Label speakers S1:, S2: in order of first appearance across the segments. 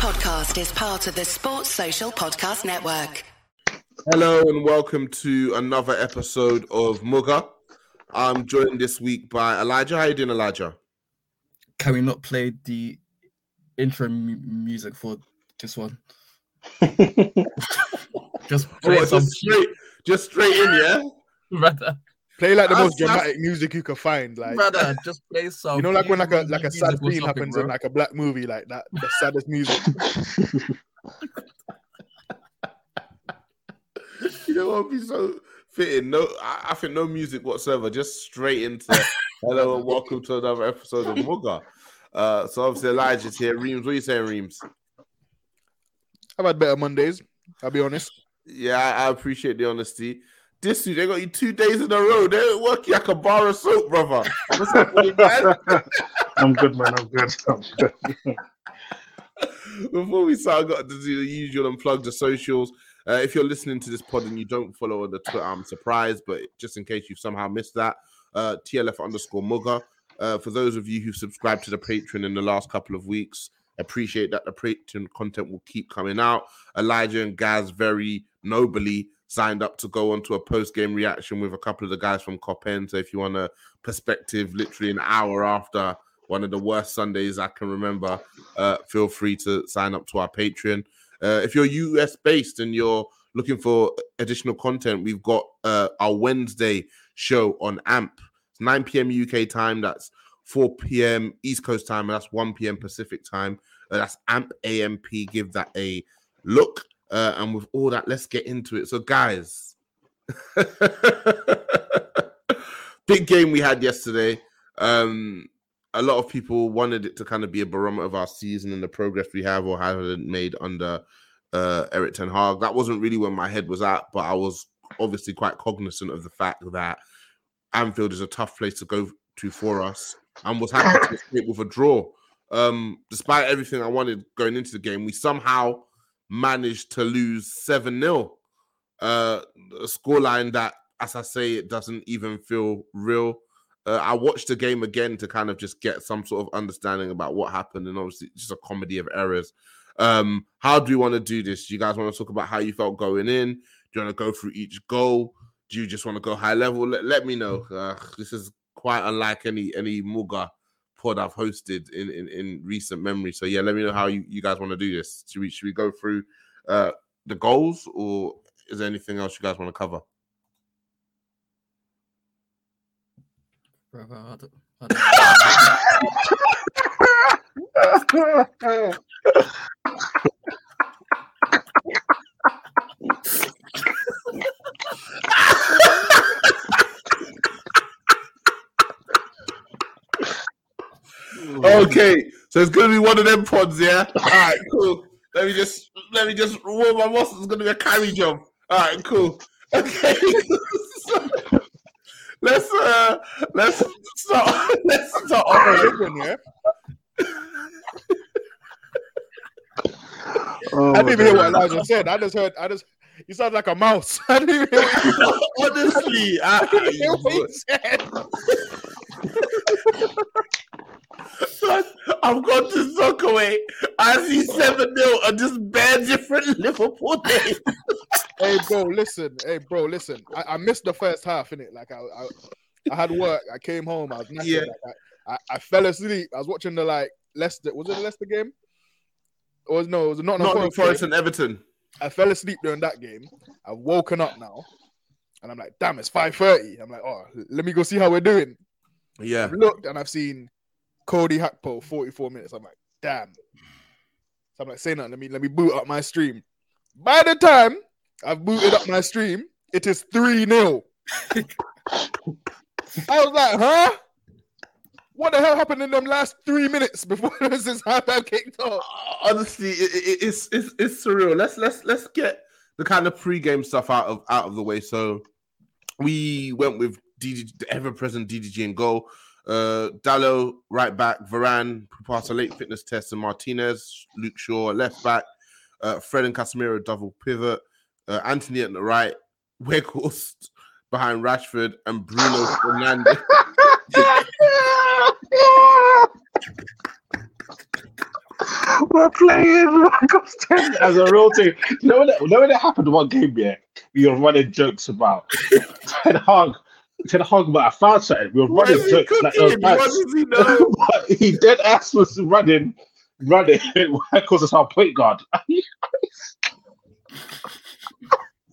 S1: podcast is part of the Sports Social Podcast Network.
S2: Hello and welcome to another episode of Mugger. I'm joined this week by Elijah. How you doing, Elijah?
S3: Can we not play the intro mu- music for this one? just play
S2: What,
S3: some
S2: just straight, just straight in, yeah.
S3: brother,
S4: Play like the
S2: That's-
S4: most dramatic music you can find, like
S3: brother. Just play some.
S4: you know, like when like a like a sad scene happens
S3: bro.
S4: in like a black movie, like that, the saddest music.
S2: You know what would be so fitting? No, I, I think no music whatsoever. Just straight into hello and welcome to another episode of Mugger. Uh, so obviously Elijah's here. Reams, what are you saying, Reams?
S4: I've had better Mondays. I'll be honest.
S2: Yeah, I, I appreciate the honesty. This week they got you two days in a row. They work you like a bar of soap, brother. What's man?
S5: I'm good, man. I'm good. I'm good.
S2: Before we start, I got to do the usual and plug the socials. Uh, if you're listening to this pod and you don't follow on the Twitter, I'm surprised, but just in case you've somehow missed that, uh, TLF underscore Mugger. Uh, for those of you who've subscribed to the Patreon in the last couple of weeks, appreciate that the Patreon content will keep coming out. Elijah and Gaz very nobly signed up to go on to a post game reaction with a couple of the guys from Copen. So if you want a perspective, literally an hour after one of the worst Sundays I can remember, uh, feel free to sign up to our Patreon. Uh, if you're US based and you're looking for additional content, we've got uh, our Wednesday show on AMP. It's 9 p.m. UK time. That's 4 p.m. East Coast time, and that's 1 p.m. Pacific time. Uh, that's AMP AMP. Give that a look. Uh, and with all that, let's get into it. So, guys, big game we had yesterday. Um, a lot of people wanted it to kind of be a barometer of our season and the progress we have or haven't made under uh, Eric Ten Hag. That wasn't really where my head was at, but I was obviously quite cognizant of the fact that Anfield is a tough place to go to for us and was happy to escape with a draw. Um, despite everything I wanted going into the game, we somehow managed to lose 7 0. Uh, a scoreline that, as I say, it doesn't even feel real. Uh, I watched the game again to kind of just get some sort of understanding about what happened, and obviously, just a comedy of errors. Um, how do you want to do this? Do you guys want to talk about how you felt going in? Do you want to go through each goal? Do you just want to go high level? Let, let me know. Uh, this is quite unlike any any Muga pod I've hosted in, in in recent memory. So yeah, let me know how you, you guys want to do this. Should we should we go through uh the goals or is there anything else you guys want to cover?
S3: Brother, I don't- I don't-
S2: Okay, so it's gonna be one of them pods, yeah. All right, cool. Let me just let me just warm my muscles. It's gonna be a carry job. All right, cool. Okay, let's uh let's start. Let's start. Off.
S4: this one, yeah.
S5: Oh,
S4: I didn't even hear what Elijah said. I just heard. I just. You sound like a mouse. I didn't even hear what,
S2: Honestly,
S4: I didn't hear what he said.
S2: I've gone to Soccerway. I see seven 0 and just bare different Liverpool days.
S4: Hey, bro, listen. Hey, bro, listen. I, I missed the first half in it. Like I, I, I had work. I came home. I was knackered.
S2: Yeah.
S4: Like, I, I, fell asleep. I was watching the like Leicester. Was it the Leicester game? Or was no? It was not
S2: Nottingham Forest and Everton.
S4: I fell asleep during that game. I've woken up now, and I'm like, damn, it's five thirty. I'm like, oh, let me go see how we're doing.
S2: Yeah.
S4: I've looked and I've seen Cody Gakpo 44 minutes. I'm like, damn. So I'm like, say nothing. Let me let me boot up my stream. By the time I've booted up my stream, it is 3 0. I was like, huh? What the hell happened in them last three minutes before since halftime kicked off?
S2: Uh, honestly, it, it, it's it's it's surreal. Let's let's let's get the kind of pre-game stuff out of out of the way. So we went with DD, the ever-present DDG and goal. Uh, Dalot right back, Varane who passed a late fitness test, and Martinez, Luke Shaw left back, uh, Fred and Casemiro double pivot, uh, Antony at the right, Weghorst behind Rashford, and Bruno Fernandes.
S5: we're playing Black Ops 10 as a real team. You know when that, you know when it happened one game, yeah? We were running jokes about Ten Hag. Ten Hag, but I found something. We were
S2: What
S5: running
S2: is he
S5: jokes like
S2: cooking?
S5: Oh, those
S2: What does he know?
S5: but he dead ass was running, running because it's our point guard.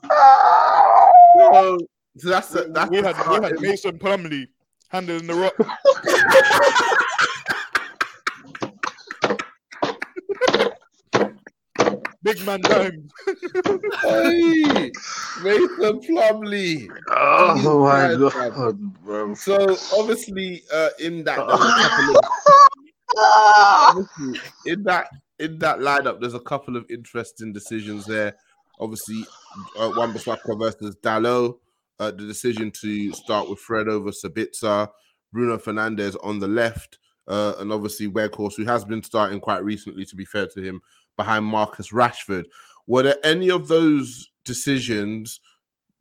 S2: Oh, so that's the, that's
S4: we had we had. Mason Plumlee handling the rock. Big man time.
S2: Hey, Mason Plumlee.
S5: Oh my
S2: He's
S5: god,
S2: bad,
S5: bro.
S2: So obviously, uh, in that, there was a couple of, obviously, in that in that lineup, there's a couple of interesting decisions there. Obviously, uh, Wan-Bissaka versus Dalot. Uh, the decision to start with Fred over Sabitzer, Bruno Fernandes on the left, uh, and obviously Weghorst, who has been starting quite recently, to be fair to him, behind Marcus Rashford. Were there any of those decisions,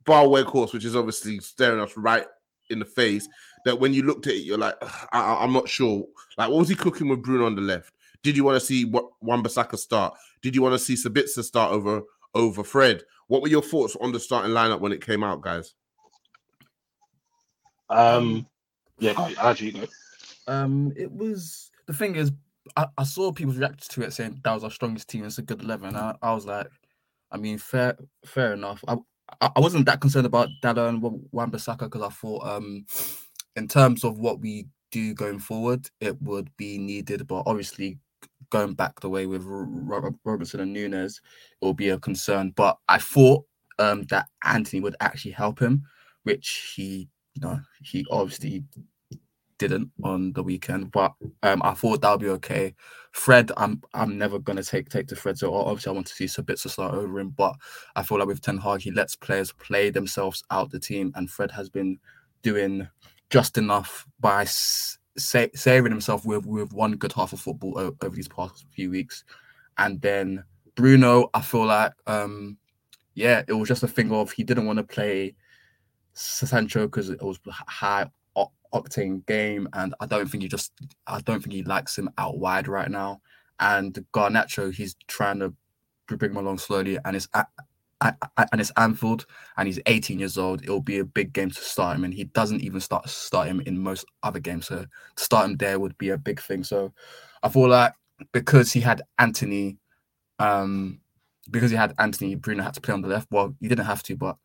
S2: bar Weghorst, which is obviously staring us right in the face, that when you looked at it, you're like, I, I- I'm not sure. Like, what was he cooking with Bruno on the left? Did you want to see what Wan-Bissaka start? Did you want to see Sabitzer start over over Fred? What were your thoughts on the starting lineup when it came out, guys?
S5: Um, yeah, go, how do you go?
S3: Um, it was the thing is, I, I saw people react to it saying that was our strongest team. It's a good eleven. I, I was like, I mean, fair, fair enough. I, I wasn't that concerned about Dalot and Wan Bissaka because I thought, um, in terms of what we do going forward, it would be needed. But obviously, going back the way with Ro- Ro- Robertson and Nunez, it will be a concern. But I thought um that Antony would actually help him, which he, you know, he obviously didn't on the weekend, but um, I thought that would be okay. Fred, I'm I'm never gonna take take to Fred. So obviously I want to see Sabitzer start over him, but I feel like with Ten Hag, he lets players play themselves out the team, and Fred has been doing just enough by sa- saving himself with with one good half of football o- over these past few weeks, and then Bruno, I feel like um, yeah, it was just a thing of he didn't want to play Sancho because it was high octane game, and I don't think he just I don't think he likes him out wide right now. And Garnacho, he's trying to bring him along slowly, and it's at, at, and it's Anfield, and he's 18 years old. It'll be a big game to start him, and he doesn't even start start him in most other games. So to start him there would be a big thing. So I feel like because he had Antony, um, because he had Antony, Bruno had to play on the left. Well, he didn't have to, but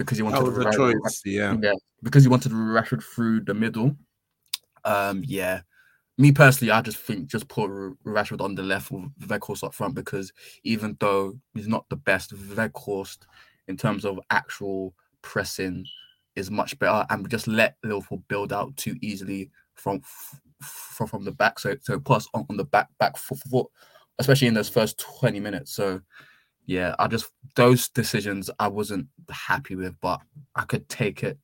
S3: because he wanted
S2: That was a
S3: Ra-
S2: choice, yeah.
S3: yeah, because he wanted Rashford through the middle. Um, yeah. Me personally, I just think just put Rashford on the left with Weghorst up front because even though he's not the best, Weghorst in terms of actual pressing is much better, and just let Liverpool build out too easily from from, from the back. So so plus on, on the back back foot, especially in those first twenty minutes. So yeah, I just those decisions I wasn't happy with, but I could take it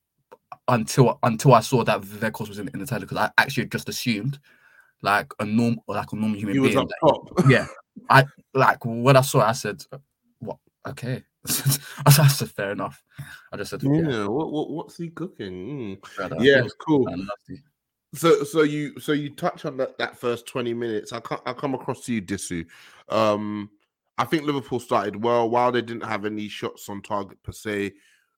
S3: until until I saw that Weghorst was in, in the title because I actually just assumed like a norm like a normal human being.
S2: top.
S3: yeah, I like when I saw it, I said, "What? Okay." I said, "Fair enough." I just said, "Yeah,
S2: Yeah, what, what what's he cooking? Mm. Yeah, cool. So so you so you touch on that, that first 20 minutes. I I come across to you, Disu. Um I think Liverpool started well while they didn't have any shots on target per se.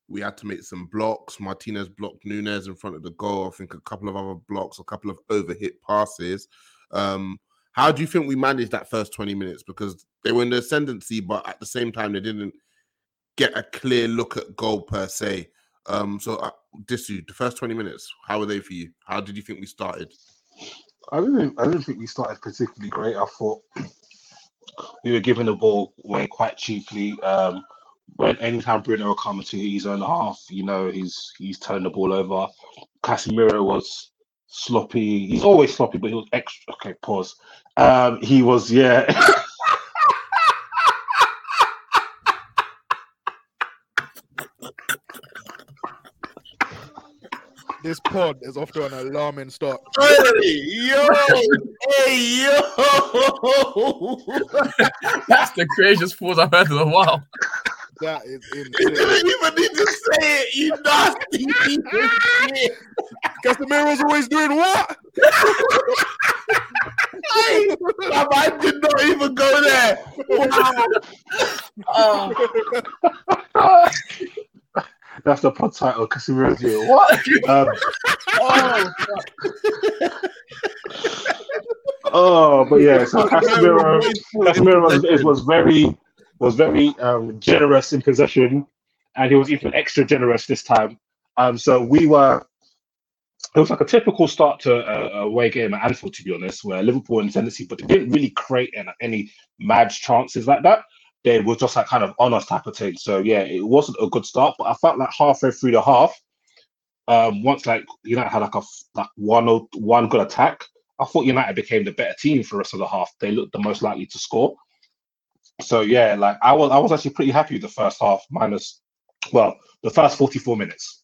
S2: We had to make some blocks. Martinez blocked Nunez in front of the goal. I think a couple of other blocks, a couple of overhit passes. Um, how do you think we managed that first 20 minutes? Because they were in the ascendancy, but at the same time, they didn't get a clear look at goal per se. Um, so uh, Disu, the first 20 minutes, how were they for you? How did you think we started?
S5: I didn't. I didn't think we started particularly great. I thought we were giving the ball away quite cheaply. Um, when anytime Bruno would come to his own half, you know, he's he's turned the ball over. Casemiro was sloppy. He's always sloppy, but he was extra. Okay, pause. Um, he was yeah.
S4: This pod is off to an alarming start.
S2: Hey, yo! Hey, yo!
S3: That's the craziest pause I've heard in a while.
S4: That is
S2: you didn't even need to say it, you nasty piece of shit.
S4: Casemiro's always doing what?
S2: Hey, my mind did not even go there. Wow.
S5: That's the pod title, Casemiro deal. What? Um, oh, but yeah, so Casemiro, Casemiro was, it was very was very um, generous in possession, and he was even extra generous this time. Um, so we were. It was like a typical start to a, a away game at Anfield, to be honest, where Liverpool in tendency, but they didn't really create any, any mad chances like that. They were just like kind of on us type of thing. So yeah, it wasn't a good start, but I felt like halfway through the half, um, once like United had like a like one or one good attack, I thought United became the better team for the rest of the half. They looked the most likely to score. So yeah, like I was I was actually pretty happy with the first half, minus well, the first 44 minutes.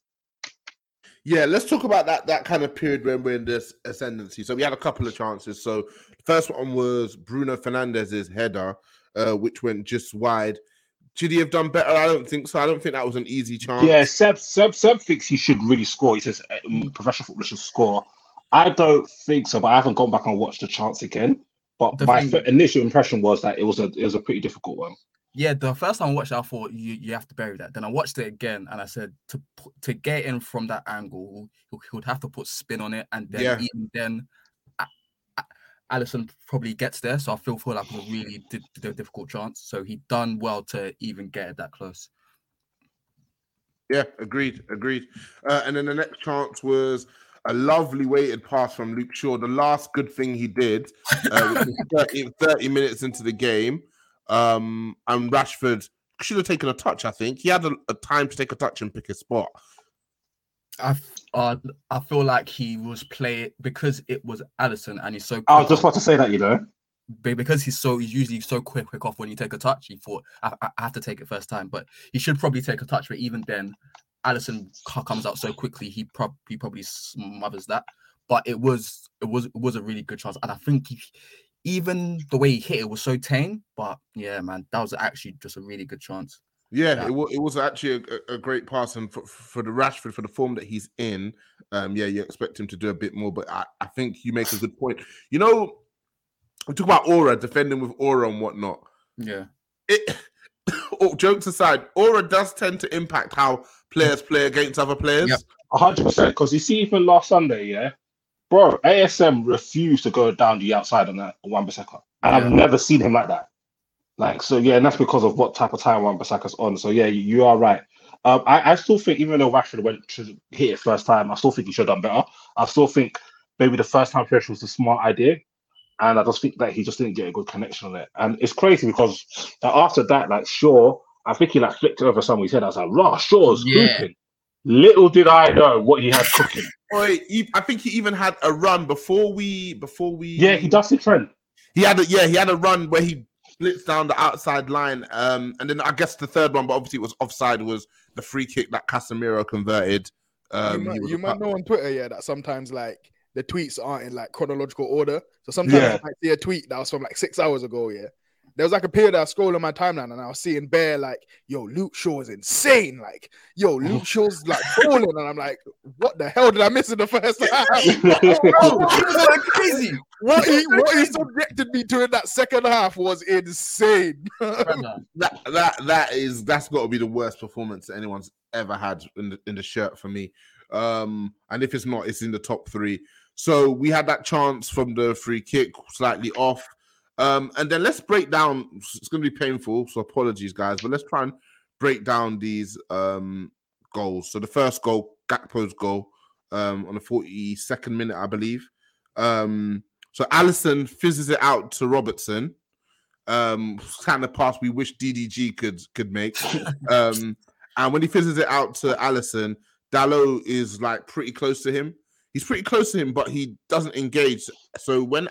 S2: Yeah, let's talk about that that kind of period when we're in this ascendancy. So we had a couple of chances. So the first one was Bruno Fernandes's header, uh, which went just wide. Should he have done better? I don't think so. I don't think that was an easy chance.
S5: Yeah, Seb Seb Seb thinks he should really score. He says mm, professional football should score. I don't think so, but I haven't gone back and watched the chance again. But
S3: The
S5: my
S3: thing-
S5: fir- initial impression was that it was a it was a pretty difficult one.
S3: Yeah, the first time I watched it, I thought you, you have to bury that. Then I watched it again and I said to to get in from that angle, he, he would have to put spin on it, and then
S2: Yeah.
S3: even then, A- A- Alisson probably gets there. So I feel feel like it was a really di- di- difficult chance. So he done well to even get it that close.
S2: Yeah, agreed, agreed. Uh, and then the next chance was a lovely weighted pass from Luke Shaw. The last good thing he did, uh, 30, 30 minutes into the game. Um, and Rashford should have taken a touch, I think. He had a, a time to take a touch and pick a spot.
S3: I f- uh, I feel like he was playing because it was Alisson and he's so.
S5: I was just about to say that, you know.
S3: because he's so he's usually so quick quick off when you take a touch. He thought I, I I have to take it first time, but he should probably take a touch. But even then, Alisson comes out so quickly, he probably he probably smothers that. But it was it was it was a really good chance, and I think he, even the way he hit it was so tame. But yeah, man, that was actually just a really good chance.
S2: Yeah,
S3: Yeah.
S2: It, was, it was actually a, a- great pass, and for, for the Rashford for the form that he's in, um, yeah, you expect him to do a bit more. But I, I think you make a good point. You know, we talk about aura defending with aura and whatnot.
S3: Yeah,
S2: It, jokes aside, aura does tend to impact how players play against other players.
S3: Yep.
S5: hundred percent. Because you see, even last Sunday, yeah, bro, ASM refused to go down the outside on that Wan Bissaka, and I've never seen him like that. Like so, yeah, and that's because of what type of time Wan Bissaka's on. So yeah, you, you are right. Um, I, I still think even though Rashford went to hit it first time, I still think he should have done better. I still think maybe the first time pressure was a smart idea, and I just think that he just didn't get a good connection on it. And it's crazy because after that, like Shaw, I think he like flicked it over somebody's head. I was like, "Raw, Shaw's
S3: Yeah.
S5: hooping." Little did I know what he had cooking.
S2: Boy, he, I think he even had a run before we before we.
S5: yeah, he does it, Trent.
S2: He had a yeah, he had a run where he blitzed down the outside line. Um, and then I guess the third one, but obviously it was offside, was the free kick that Casemiro converted. Um,
S4: you might, you might know on Twitter, yeah, that sometimes like the tweets aren't in like chronological order. So sometimes
S5: Yeah.
S4: I might see a tweet that was from like six hours ago. Yeah, there was like a period I was scrolling my timeline and I was seeing Bear like, "Yo, Luke Shaw is insane!" Like, "Yo, Luke Shaw's like falling," and I'm like, "What the hell did I miss in the first half?"
S3: bro, he was going crazy.
S4: what he what he subjected me to in that second half was insane.
S2: that that that is that's got to be the worst performance that anyone's ever had in the in the shirt for me. Um, and if it's not, it's in the top three. So we had that chance from the free kick, slightly off. Um, and then let's break down. It's going to be painful, so apologies, guys. But let's try and break down these um goals. So the first goal, Gakpo's goal, um, on the forty second minute, I believe. Um, so Alisson fizzes it out to Robertson um kind of pass we wish DDG could could make. Um and when he fizzes it out to Alisson, Dalot is like pretty close to him. He's pretty close to him, but he doesn't engage. So when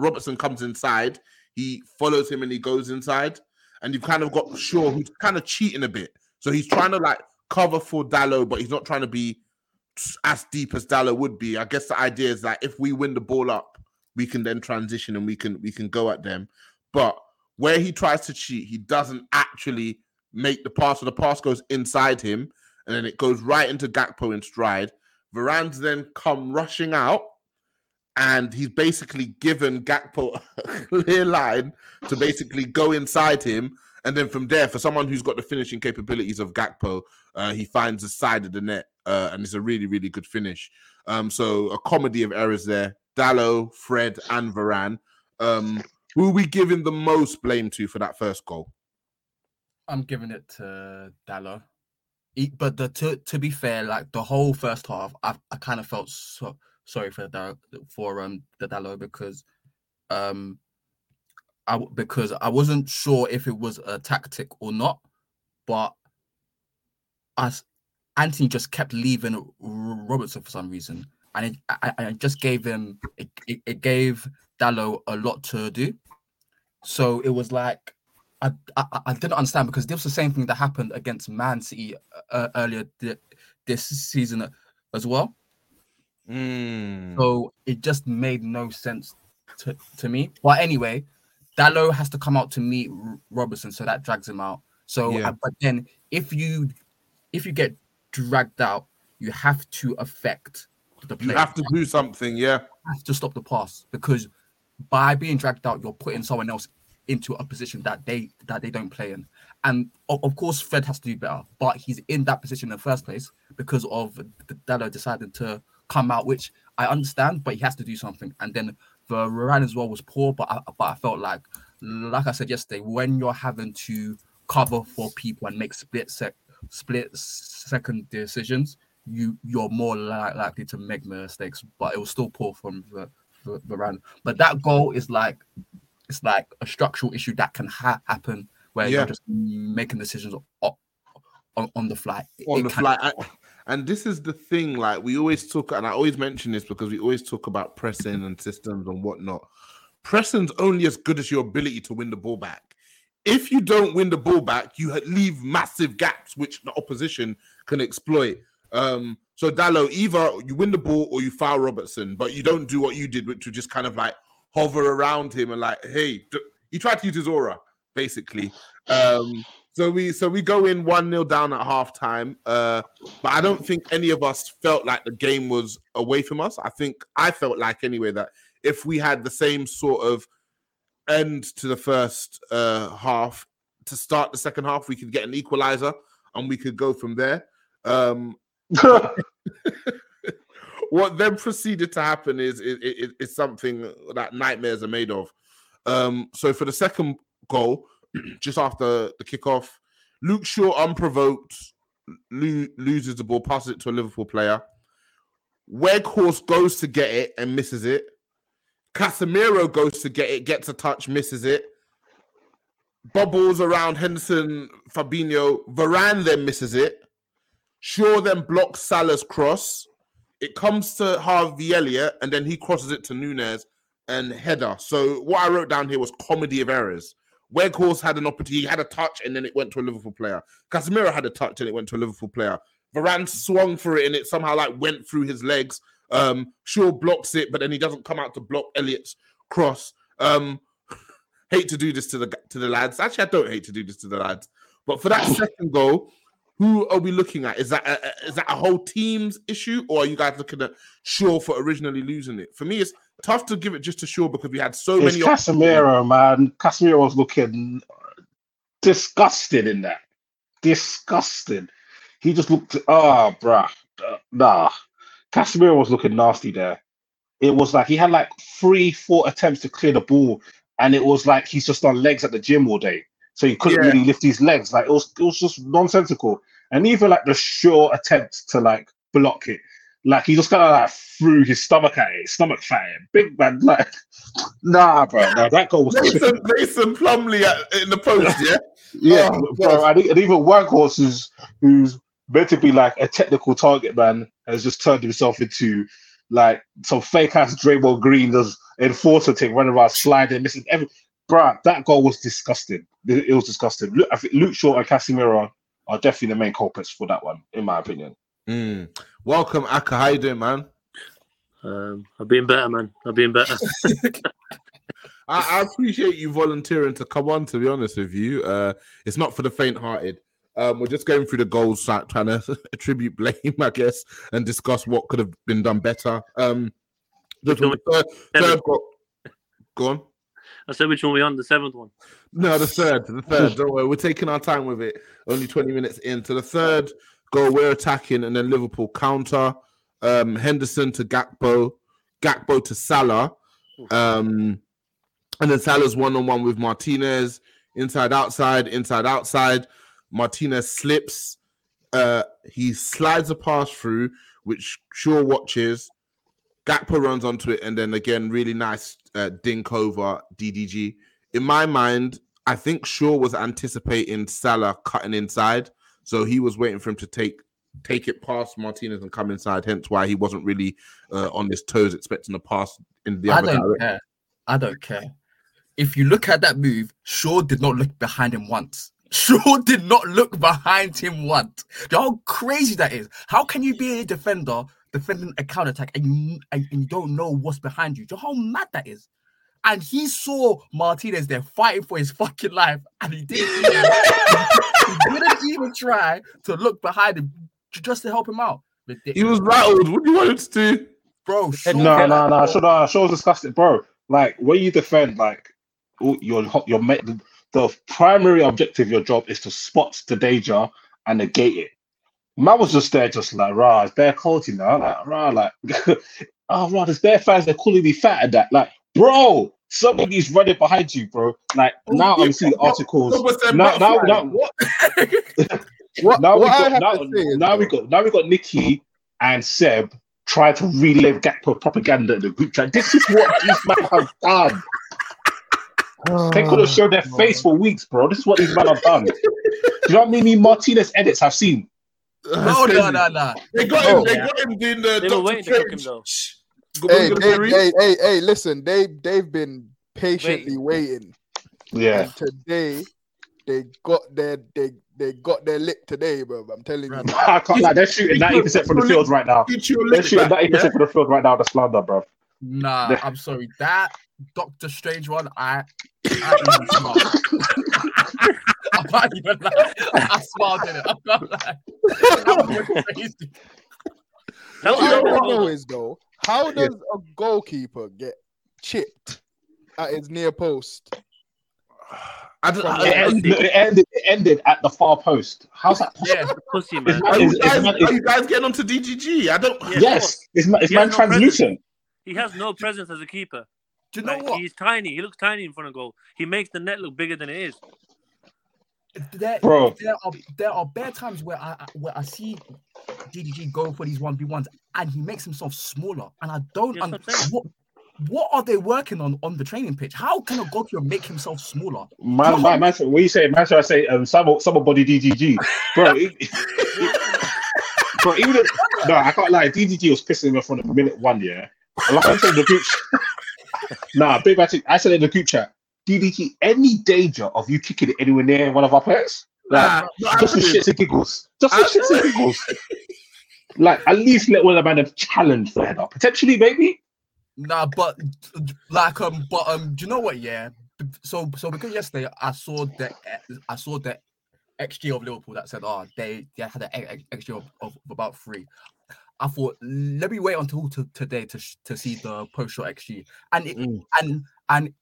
S2: Robertson comes inside, he follows him and he goes inside. And you've kind of got Shaw who's kind of cheating a bit. So he's trying to like cover for Dalot, but he's not trying to be as deep as Dalot would be. I guess the idea is that if we win the ball up, we can then transition and we can we can go at them. But where he tries to cheat, he doesn't actually make the pass. So the pass goes inside him, and then it goes right into Gakpo in stride. Varane's then come rushing out, and he's basically given Gakpo a clear line to basically go inside him. And then from there, for someone who's got the finishing capabilities of Gakpo, uh, he finds the side of the net, uh, and it's a really, really good finish. Um, so a comedy of errors there. Dalot, Fred, and Varane. Um, who are we giving the most blame to for that first goal?
S3: I'm giving it to Dalot. But the to to be fair, like the whole first half, I I kind of felt so sorry for Dalot, for um the Dalot because um I because I wasn't sure if it was a tactic or not, but as Antony just kept leaving Robertson for some reason, and it I, I just gave him it, it, it gave Dalot a lot to do. So it was like I, I I didn't understand because this was the same thing that happened against Man City uh, earlier thi- this season as well.
S2: Mm.
S3: So it just made no sense to, to me. But anyway, Dalot has to come out to meet Robertson, so that drags him out. So,
S2: Yeah.
S3: uh, but then if you if you get dragged out, you have to affect the play.
S2: You have to do something, yeah.
S3: have to stop the pass because by being dragged out, you're putting someone else into a position that they that they don't play in. And of, of course, Fred has to do better, but he's in that position in the first place because of Dalot decided to come out, which I understand, but he has to do something. And then Varane as well was poor, but I, but I felt like, like I said yesterday, when you're having to cover for people and make split sec split second decisions, you you're more li- likely to make mistakes. But it was still poor from the Varane. But that goal is like it's like a structural issue that can ha- happen where
S2: Yeah.
S3: you're just making decisions on, on, on the fly.
S2: On
S3: it
S2: the
S3: can-
S2: fly. I- and this is the thing, like we always talk, and I always mention this because we always talk about pressing and systems and whatnot. Pressing's only as good as your ability to win the ball back. If you don't win the ball back, you leave massive gaps which the opposition can exploit. Um, so Dalot, either you win the ball or you foul Robertson, but you don't do what you did, which was just kind of like hover around him and like, hey, he tried to use his aura, basically. Um, so we so we go in one 0 down at halftime. Uh, but I don't think any of us felt like the game was away from us. I think I felt like anyway that if we had the same sort of end to the first uh, half to start the second half, we could get an equalizer and we could go from there. Um, what then proceeded to happen is is, is, something that nightmares are made of. Um, so for the second goal, just after the kickoff, Luke Shaw unprovoked lo- loses the ball, passes it to a Liverpool player. Weghorst goes to get it and misses it. Casemiro goes to get it, gets a touch, misses it. Bubbles around Henderson, Fabinho. Varane then misses it. Shaw then blocks Salah's cross. It comes to Harvey Elliott, and then he crosses it to Nunez and header. So what I wrote down here was comedy of errors. Weghorst had an opportunity, he had a touch, and then it went to a Liverpool player. Casemiro had a touch, and it went to a Liverpool player. Varane swung for it, and it somehow like went through his legs. Um, Shaw blocks it, but then he doesn't come out to block Elliott's cross. Um, hate to do this to the to the lads. Actually, I don't hate to do this to the lads. But for that second goal, who are we looking at? Is that a, a- is that a whole team's issue, or are you guys looking at Shaw for originally losing it? For me, it's tough to give it just to Shaw because we had so
S5: It's
S2: many.
S5: Casemiro, man. Casemiro was looking disgusted in that. Disgusted. He just looked, ah, bruh. uh, Nah. Casemiro was looking nasty there. It was like he had like three, four attempts to clear the ball, and it was like he's just on legs at the gym all day. So he couldn't
S2: Yeah.
S5: really lift his legs. Like it was, it was just nonsensical. And even like the sure attempt to like block it, like he just kind of like threw his stomach at it, stomach fat at. Big man, like nah, bro. Nah, that goal was
S2: Mason, Mason Plumley at, in the post, yeah.
S5: yeah,
S2: Oh,
S5: bro. And, and even Workhorse, who's who's meant to be like a technical target man, has just turned himself into like some fake ass Draymond Green does enforcer thing, running around sliding, missing every. Bro, that goal was disgusting. It, it was disgusting. Luke, I think Luke Shaw and Casemiro are definitely the main culprits for that one, in my opinion.
S2: Mm. Welcome, Aka. How you doing, man?
S6: Um, I've been better, man. I've been better.
S2: I, I appreciate you volunteering to come on. To be honest with you, uh, it's not for the faint-hearted. Um, we're just going through the goals, trying to attribute blame, I guess, and discuss what could have been done better. Um, Just third, third goal. Go on.
S6: I said which one we on? The seventh one.
S2: No, the third, the third. Don't worry, we're taking our time with it. Only 20 minutes in. into the third goal, we're attacking, and then Liverpool counter. Um, Henderson to Gakpo, Gakpo to Salah, um, and then Salah's one on one with Martinez, inside outside, inside outside. Martinez slips, uh, he slides a pass through, which Shaw watches. Gakpo runs onto it, and then again, really nice uh, dink over DDG in my mind, I think Shaw was anticipating Salah cutting inside, so he was waiting for him to take take it past Martinez and come inside. Hence why he wasn't really uh, on his toes, expecting a pass in the
S3: I
S2: other
S3: don't
S2: direction.
S3: care. I don't care. If you look at that move, Shaw did not look behind him once. Shaw did not look behind him once. How crazy that is. How can you be a defender defending a counter attack and you and, and you don't know what's behind you? Do you know how mad that is? And he saw Martinez there fighting for his fucking life, and he didn't even, he didn't even try to look behind him just to help him out.
S2: He was rattled. What do you want him to do?
S3: bro. Shaw,
S5: No, no, no. Should I? Shaw's disgusting, bro. Like when you defend, like your your ma- the, the primary objective of your job is to spot the danger and negate it. Man was just there, just like rah, it's bare cold, you know, like rah, like oh rah, there's bare fans. They're calling me fat and that, like bro. Somebody's running behind you, bro. Like now, I'm seeing articles. Now, now, now,
S2: What?
S4: What,
S5: now we
S4: what I
S5: got now,
S4: to say is,
S5: now we got now we got Nikki and Seb trying to relive Gakpo propaganda in the group chat. This is what these men have done. They could have showed their oh, face for weeks, bro. This is what these men have done. Do you know what how many Martinez edits I've seen?
S3: no, no, no, no.
S2: They got
S4: Oh.
S2: him. They got him doing the
S6: They were waiting to cook him though.
S2: Shh.
S4: Hey,
S2: Go- go-
S4: hey, hey, hey, hey, listen, they they've been patiently waiting.
S5: Yeah.
S4: And today they got their they they got their lick today, bro. I'm telling you.
S5: I can't lie, they're shooting 90% from the field right now. They're shooting 90% from the field right now. The slander, bro.
S3: Nah,
S5: The-
S3: I'm sorry. That Doctor Strange one, I, I even smiled. I'm not even lie. I smiled in it. I'm not lying. That was crazy.
S6: That
S4: What
S6: was
S4: I
S6: a
S4: want
S6: good
S4: to know
S6: goal.
S4: though, how does a goalkeeper get chipped at his near post?
S2: I don't,
S5: It
S2: I, I,
S5: ended, it, ended, it ended at the far post. How's that? possible?
S3: Yeah,
S6: Pussy
S5: Is
S6: man.
S5: man-
S2: are, you guys,
S5: man-
S2: are you guys getting onto DGG? I don't.
S6: Yeah.
S5: Yes, it's,
S6: it's
S5: man
S6: no
S5: translucent.
S6: He has no presence as a keeper.
S3: do you know
S6: Like,
S3: what?
S6: He's tiny. He looks tiny in front of goal. He makes the net look bigger than it is.
S3: There,
S5: Bro.
S3: there are there are bare times where I I- where I see DDG go for these one v ones and he makes himself smaller, and I don't
S6: Yes,
S3: un- what what are they working on on the training pitch? How can a goalkeeper make himself smaller?
S5: Man, man, man, what you say? Man, should I say um, summer, summer body DGG, bro? It, bro, even if, no, I can't lie. DGG was pissing me off from the minute one. Yeah, like I said in the group. nah, big batting. I said in the group chat. DDG, any danger of you kicking it anywhere near one of our players? Like,
S2: Nah,
S5: just for shits and giggles. Just for shits and giggles. Like, at least let one of the man have challenge the header. Potentially, maybe.
S3: Nah, but like um, but um, do you know what? Yeah. So so because yesterday I saw the I saw the XG of Liverpool that said, oh, they they had an XG of, of about three. I thought let me wait until to, today to sh- to see the post shot XG, and it,
S2: Mm.
S3: and and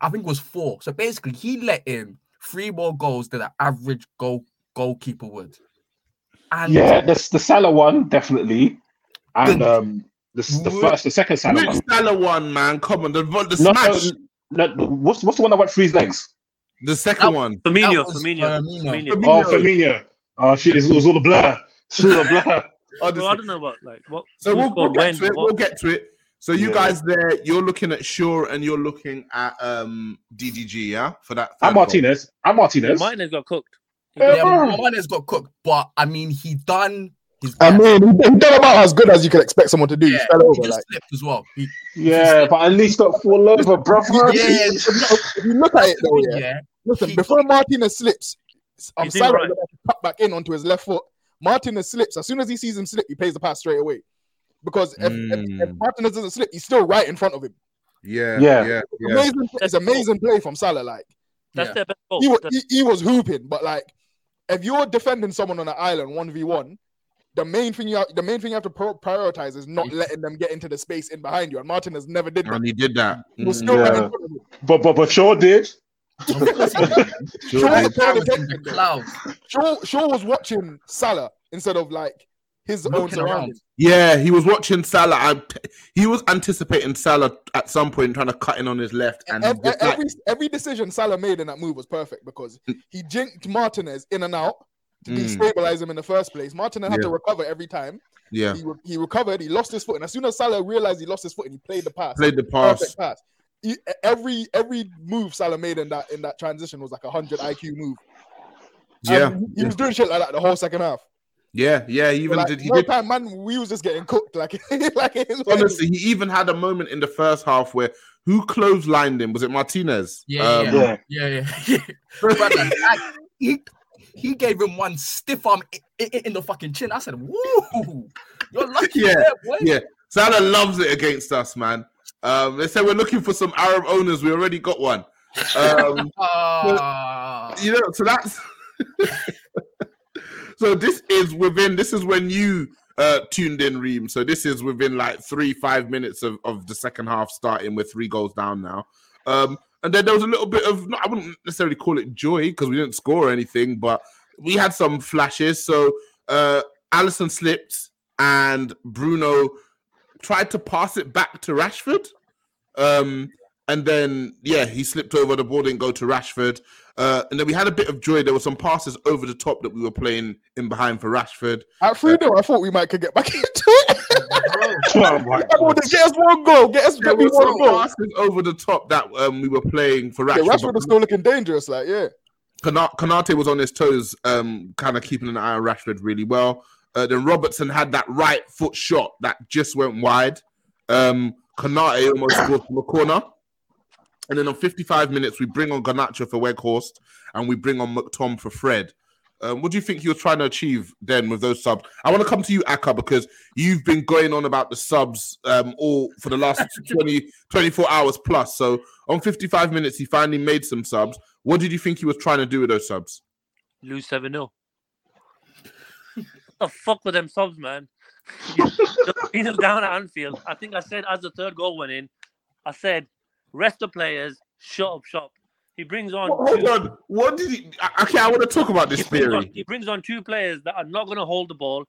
S3: I think it was four. So basically, he let in three more goals than an average goal goalkeeper would. And
S5: Yeah, the, the Salah one, definitely. And
S3: The-
S5: um, the, the
S3: Wh-
S5: first, the second Salah
S2: Which
S5: one.
S2: Salah one, man? Come on, the the
S5: No,
S2: smash,
S5: no, no, what's, what's the one that went through his legs?
S2: the second one.
S6: Firmino, Firmino,
S3: Firmino.
S6: Firmino.
S5: Oh, Firmino. Oh, shit, it was all a blur. It's all a blur.
S2: Oh,
S6: I don't know about like what.
S2: So we'll, we'll get
S6: when,
S2: to it.
S6: what-
S2: We'll get to it. So you
S5: Yeah.
S2: guys there, you're looking at Shaw and you're looking at um DDG, yeah, for that.
S5: I'm
S2: third goal.
S5: Martinez. I'm Martinez.
S6: Martinez got cooked.
S5: Yeah,
S3: yeah. Martinez got cooked, but I mean, he done his.
S4: I mean, he he done about as good as you could expect someone to do. He
S3: Yeah,
S4: fell
S3: he just
S4: like,
S3: slipped as well. He,
S5: Yeah, but at least don't fall over, brother.
S3: yeah,
S4: if you look at it though, yeah.
S3: yeah.
S4: Listen,
S3: He-
S4: before Martinez slips, I'm
S6: sorry, doing
S4: Salah
S6: right.
S4: to cut back in onto his left foot. Martinez slips. As soon as he sees him slip, he pays the pass straight away. Because if, if, if
S2: Mm.
S4: Martinez doesn't slip, he's still right in front of him.
S2: Yeah,
S5: Yeah.
S2: yeah, yeah.
S4: Amazing, it's amazing play from Salah. Like
S6: That's
S3: Yeah.
S6: their best goal.
S4: he was,
S6: That's-
S4: he, he was hooping, but like if you're defending someone on an island one v one, the main thing you have, the main thing you have to pro- prioritize is not letting them get into the space in behind you. And Martinez never did that.
S2: And he did that.
S4: He
S2: Mm.
S4: still
S5: Yeah.
S4: front of him.
S5: But but but Shaw did.
S4: Shaw
S2: Sure
S4: was
S2: did.
S4: paying
S3: in the
S4: attention.
S3: clouds.
S4: Shaw, Shaw was watching Salah instead of like his own
S3: around.
S4: surroundings.
S2: Yeah, he was watching Salah. I, he was anticipating Salah at some point trying to cut in on his left, and
S4: Ev-
S2: he just like-
S4: every every decision Salah made in that move was perfect because he jinked Martinez in and out to
S2: Mm.
S4: destabilize him in the first place. Martinez had
S2: Yeah.
S4: to recover every time.
S2: yeah,
S4: He, re- he recovered. He lost his foot, and as soon as Salah realized he lost his foot, and he played the pass.
S2: played the pass.
S4: Perfect pass. He- every every move Salah made in that in that transition was like a hundred IQ move.
S2: Yeah,
S4: And he was doing shit like that the whole second half.
S2: Yeah, yeah. He even
S4: like,
S2: did. He
S4: more
S2: did.
S4: time, man, we was just getting cooked. Like, like it is
S2: Honestly, he even had a moment in the first half where who clotheslined him? Was it Martinez?
S3: Yeah,
S2: Um,
S3: yeah,
S5: Yeah.
S3: yeah, yeah, yeah. Brother, I- he he gave him one stiff arm i- i- in the fucking chin. I said, "Woo, you're lucky."
S2: Yeah,
S3: there, boy."
S2: yeah. Salah loves it against us, man. Um, they said we're looking for some Arab owners. We already got one. Um,
S3: Ah.
S2: you know, so that's so this is within this is when you uh tuned in Reem. So this is within like three, five minutes of, of the second half starting with three goals down now. Um and then there was a little bit of I wouldn't necessarily call it joy because we didn't score anything, but we had some flashes. So uh Alisson slipped and Bruno tried to pass it back to Rashford. Um and then yeah, he slipped over the ball, didn't go to Rashford. Uh, and then we had a bit of joy. There were some passes over the top that we were playing in behind for Rashford.
S4: At three though, I thought we might could get back into it.
S5: Oh my God.
S4: get us one goal. Get us
S2: There
S4: get me one goal.
S2: passes over the top that um, we were playing for
S4: Yeah,
S2: Rashford.
S4: Rashford was still looking dangerous. Like, yeah.
S2: Kana- Konaté was on his toes, um, kind of keeping an eye on Rashford really well. Uh, then Robertson had that right foot shot that just went wide. Um, Konaté almost scored from a corner. And then on 55 minutes, we bring on Garnacho for Weghorst and we bring on McTom for Fred. Um, what do you think he was trying to achieve then with those subs? I want to come to you, Aka, because you've been going on about the subs um, all for the last 20, 24 hours plus. So on 55 minutes, he finally made some subs. What did you think he was trying to do with those subs?
S6: lose 7 0. the fuck with them subs, man. Just beat them down at Anfield. I think I said as the third goal went in, I said, rest the players, shut up shop. He brings on
S2: Hold
S6: two,
S2: on. What did he? Okay, I want to talk about this
S6: he, brings on,
S2: theory.
S6: he brings on two players that are not going to hold the ball.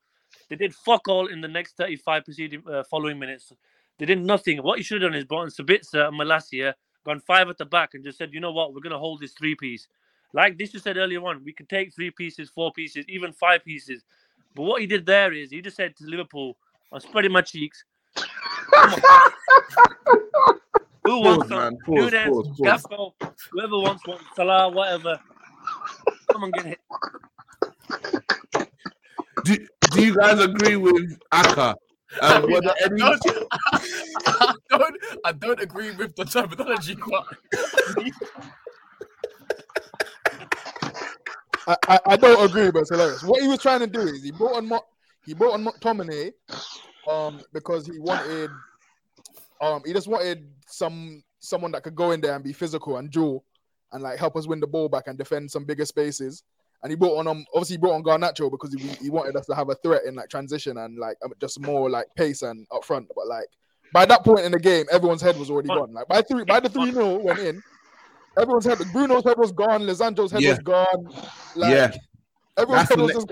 S6: They did fuck all in the next 35 preceding uh, following minutes. They did nothing. What he should have done is brought in Sabitzer and Malacia, gone five at the back, and just said, you know what, we're going to hold this three piece. Like this, you said earlier on, we could take three pieces, four pieces, even five pieces. But what he did there is he just said to Liverpool, I'm spreading my cheeks. Come on. Who wants
S2: Pause,
S6: some?
S2: man. Pause,
S6: Nunez,
S2: pause, pause.
S6: Gakpo, whoever wants one, Salah, whatever. Come and get it.
S2: Do, do you guys agree with Aka? Um, were there any-
S3: I don't, I don't, I don't agree with the terminology, but
S4: I, I, I don't agree, but it's hilarious. What he was trying to do is he brought on Mo- he brought on McTominay, um, because he wanted, um, he just wanted some someone that could go in there and be physical and draw, and like help us win the ball back and defend some bigger spaces. And he brought on um obviously he brought on Garnacho because he, he wanted us to have a threat in like transition and like um, just more like pace and up front. But like by that point in the game, everyone's head was already gone. Like by three by the three 0 went in, everyone's head Bruno's head was gone, Lisandro's head
S2: Yeah.
S4: was gone. Like,
S2: yeah,
S4: Everyone's
S2: That's
S4: head was just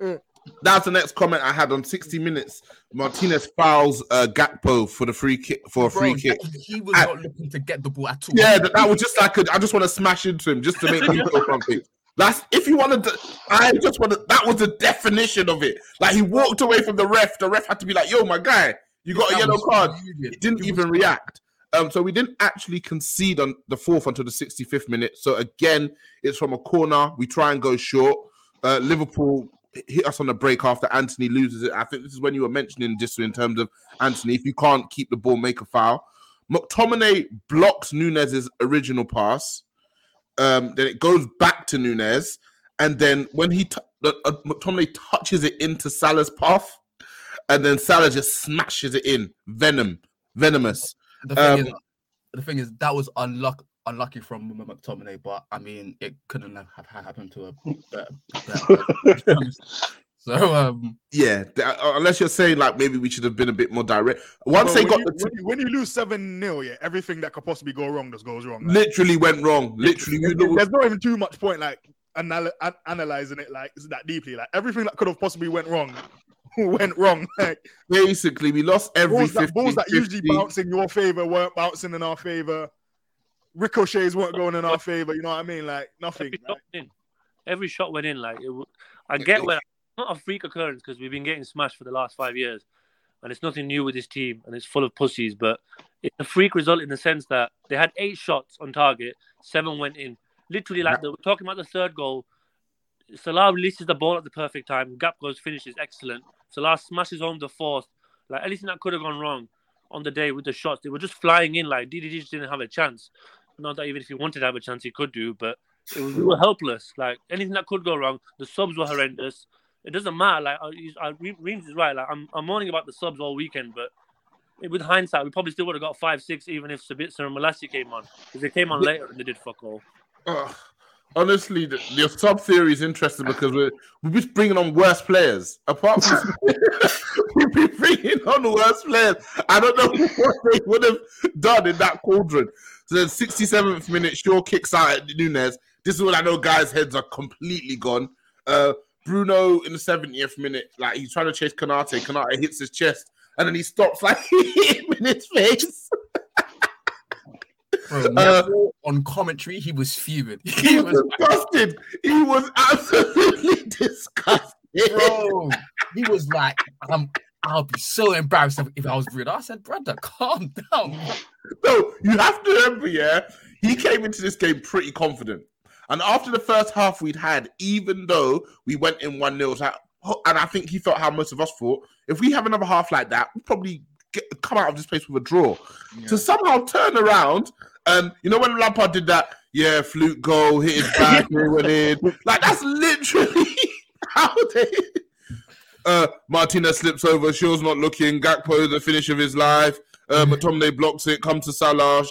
S4: gone.
S2: That's the next comment I had on 60 minutes. Martinez fouls uh, Gakpo for the free kick for a free
S3: bro,
S2: kick.
S3: he was not looking to get the ball at all.
S2: Yeah, that, that was just like a, I just want to smash into him just to make him feel something. That's if you wanted to. I just wanted. That was the definition of it. Like he walked away from the ref. The ref had to be like, "Yo, my guy, you got a yellow card." He didn't
S3: It
S2: even react. Um, so we didn't actually concede on the fourth until the 65th minute. So again, it's from a corner. We try and go short. Uh, Liverpool hit us on the break after Antony loses it. I think this is when you were mentioning this in terms of Antony. If you can't keep the ball, make a foul. McTominay blocks Nunez's original pass. Um, then it goes back to Nunez, and then when he t- uh, uh, McTominay touches it into Salah's path, and then Salah just smashes it in. Venom, venomous.
S3: The thing,
S2: Um,
S3: is, the thing is, that was unluck, unlucky from M- McTominay, but I mean, it couldn't have, have happened to a better. better- So um,
S2: Yeah, uh, unless you're saying like maybe we should have been a bit more direct. Once they
S4: when
S2: got
S4: you,
S2: the
S4: when, you, when you lose seven 0 yeah, everything that could possibly go wrong just goes wrong. Like,
S2: literally went wrong. Literally, you
S4: There-
S2: know,
S4: there's not even too much point like anal- an- analyzing it like that deeply. Like everything that could have possibly went wrong went wrong. Like
S2: basically we lost every
S4: balls that,
S2: 50,
S4: balls that usually
S2: 50.
S4: bounce in your favor weren't bouncing in our favor. Ricochets weren't going in our favor. You know what I mean? Like nothing.
S6: Every
S4: like-
S6: shot went in. Every shot went in. Like it, w- I get where not a freak occurrence because we've been getting smashed for the last five years, and it's nothing new with this team, and it's full of pussies. But it's a freak result in the sense that they had eight shots on target, seven went in. Literally, like they were talking about the third goal. Salah releases the ball at the perfect time. Gakpo's finishes excellent. Salah smashes home the fourth. Like anything that could have gone wrong on the day with the shots, they were just flying in. Like DDG just didn't have a chance. Not that even if he wanted to have a chance, he could do, but it was, we were helpless. Like anything that could go wrong, the subs were horrendous. It doesn't matter. Like I, I, Reams is right. Like I'm, I'm mourning about the subs all weekend, but with hindsight, we probably still would have got five, six, even if Sabitzer and Malacia came on. Because they came on later and they did fuck all.
S2: Honestly, the, your sub theory is interesting because we're we're just bringing on worse players. Apart from we've been bringing on worse players. I don't know what they would have done in that cauldron. So then, 67th minute, Shaw kicks out at Nunez. This is when I know guys' heads are completely gone. Uh, Bruno in the 70th minute, like he's trying to chase Konaté. Konaté hits his chest and then he stops like him in his face.
S3: bro,
S2: Uh,
S3: on commentary, he was fuming.
S2: He
S3: He
S2: was disgusted. He was absolutely disgusted.
S3: bro, he was like, I'm, I'll be so embarrassed if- I was Bruno. I said, brother, calm down.
S2: No, you have to remember, yeah, he came into this game pretty confident. And after the first half we'd had, even though we went in 1 0, and I think he felt how most of us thought, if we have another half like that, we'll probably get, come out of this place with a draw. To somehow turn around, and you know when Lampard did that, yeah, flute goal, hit his back, we went in. Like that's literally how they. Uh, Martinez slips over, Shaw's not looking. Gakpo, the finish of his life. Uh, McTominay blocks it, comes to Salah,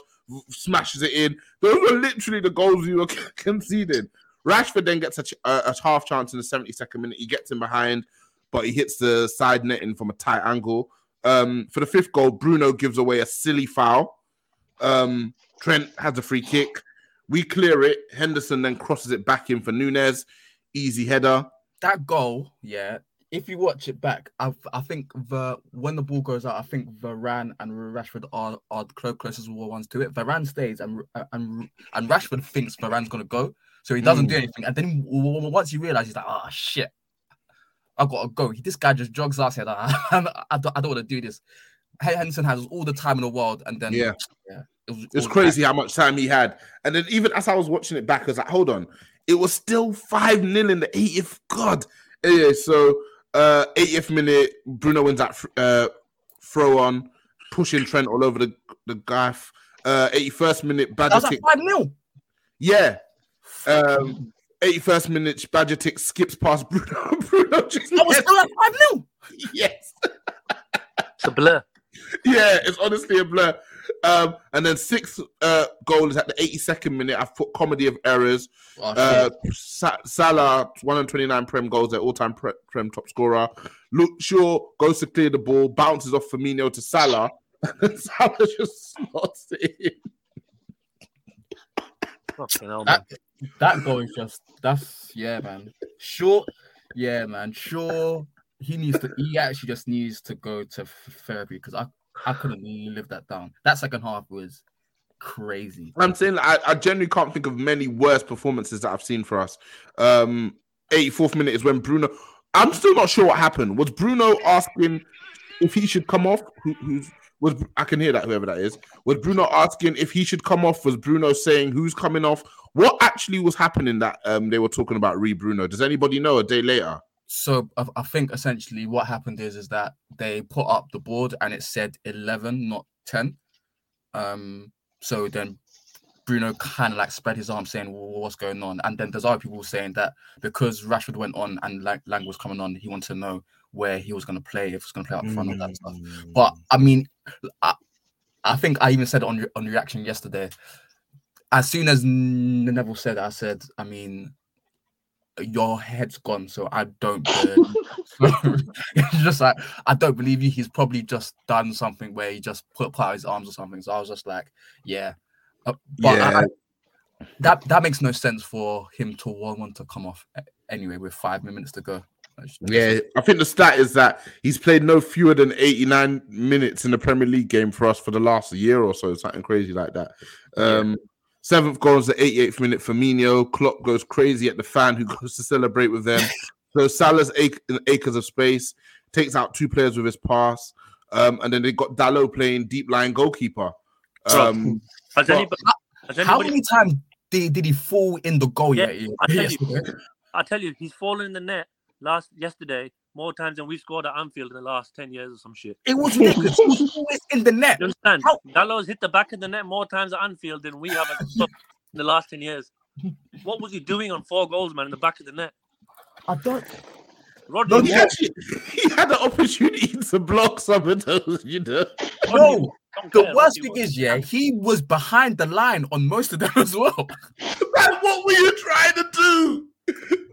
S2: smashes it in. Those were literally the goals you were conceding. Rashford then gets a, a half chance in the 72nd minute. He gets in behind, but he hits the side netting from a tight angle. Um, for the fifth goal, Bruno gives away a silly foul. Um, Trent has a free kick. We clear it. Henderson then crosses it back in for Nunez. Easy header.
S3: that goal, yeah. If you watch it back, I, I think the when the ball goes out, I think Varane and Rashford are are closest ones to it. Varane stays, and and and Rashford thinks Varane's gonna go, so he doesn't do mm. anything. And then once he realizes, he's like, "Oh shit, I gotta go." This guy just jogs out here. Like, I don't, I don't want to do this. Henderson has all the time in the world, and then
S2: Yeah.
S3: yeah, it was, it
S2: It's
S3: was
S2: crazy how much time he had. And then even as I was watching it back, I was like, hold on. It was still 5 0 in the 80th. God. Yeah, so uh 80th minute, Bruno wins that uh, throw on, pushing Trent all over the, the gaff. Uh 81st minute,
S3: That was
S2: Badger
S3: like five nil.
S2: Yeah. Um 81st minute, Badger skips past Bruno. Bruno just
S3: I was
S2: yes,
S3: still at five nil.
S2: yes.
S6: It's a blur.
S2: yeah, it's honestly a blur. Um, and then sixth uh, goal is at the 82nd minute. I've put comedy of errors.
S3: Oh,
S2: Uh, Sa- Salah, 129 Prem goals, their all-time pre- Prem top scorer. Luke Shaw goes to clear the ball, bounces off Firmino to Salah. and Salah just slots it in.
S6: Fucking hell, man.
S3: that that goal is just that's yeah, man. Sure, yeah, man. Sure, he needs to. He actually just needs to go to f- therapy because I I couldn't live that down. That second half was crazy.
S2: I'm saying I, I genuinely can't think of many worse performances that I've seen for us. Um, 84th minute is when Bruno. I'm still not sure what happened. Was Bruno asking if he should come off? Who, who's was I can hear that whoever that is. Was Bruno asking if he should come off? Was Bruno saying who's coming off? What actually was happening that um they were talking about re Bruno? Does anybody know? A day later.
S3: So I, I think essentially what happened is is that they put up the board and it said eleven, not ten. Um. So then Bruno kind of like spread his arms saying, well, what's going on? And then there's other people saying that because Rashford went on and like Lang was coming on, he wanted to know where he was going to play, if he was going to play up front, all that stuff. But I mean, I, I think I even said on on reaction yesterday. As soon as Neville said, I said, I mean, your head's gone, so I don't it's just like I don't believe you. He's probably just done something where he just put, put out his arms or something. So I was just like, yeah, Uh, but
S2: Yeah.
S3: I- that that makes no sense for him to want, to come off anyway with five minutes to go.
S2: Yeah, I think the stat is that he's played no fewer than 89 minutes in the Premier League game for us for the last year or so, something crazy like that. Um, Seventh goal is the 88th minute. Firmino, Klopp goes crazy at the fan who goes to celebrate with them. So Salah's ac- acres of space takes out two players with his pass, um, and then they got Dalot playing deep line goalkeeper. Um,
S6: Has anybody, has
S3: How many times did, did he fall in the goal?
S6: Yeah,
S3: Yeah,
S6: I tell you. I tell you, he's fallen in the net last yesterday more times than we scored at Anfield in the last ten years or some shit.
S3: it was ridiculous. He was always in the net.
S6: You understand?
S3: How-
S6: Dalot's hit the back of the net more times at Anfield than we have as a club in the last ten years. What was he doing on four goals, man, in the back of the net?
S3: I don't.
S6: Rodri,
S2: he, actually, he had the opportunity to block some of those, you know.
S3: No, the worst thing
S6: was-
S3: is, yeah, he was behind the line on most of them as well.
S2: Man, what were you trying to do?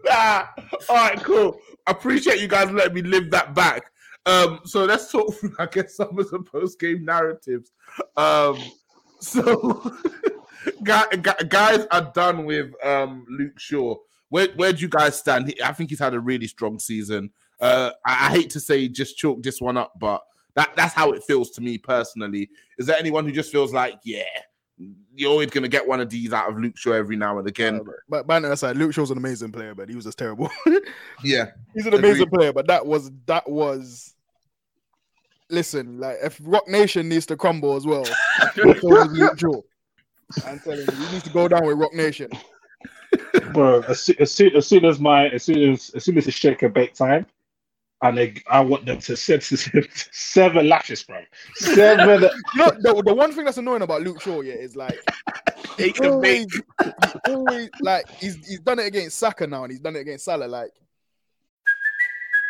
S2: nah. All right, cool. Appreciate you guys letting me live that back. Um, so let's talk through, I guess, some of the post game narratives. Um, so guy- guy- guys are done with um Luke Shaw. Where where do you guys stand? I think he's had a really strong season. Uh, I, I hate to say just chalk this one up, but that that's how it feels to me personally. Is there anyone who just feels like, yeah, you're always gonna get one of these out of Luke Shaw every now and again?
S4: Uh, but banter aside, Luke Shaw's an amazing player, but he was just terrible.
S2: Yeah,
S4: He's an amazing
S2: Agreed.
S4: player, but that was that was. Listen, like if Roc Nation needs to crumble as well, so Luke Shaw. I'm telling you, he need to go down with Roc Nation.
S5: bro. As, as soon as soon as my as soon as as soon as it's shake and bake time, and they, I want them to set seven lashes, bro. Seven.
S4: You know, the, the one thing that's annoying about Luke Shaw, yeah, is like he
S2: Take and bake.
S4: always, he always like he's he's done it against Saka now, and he's done it against Salah. Like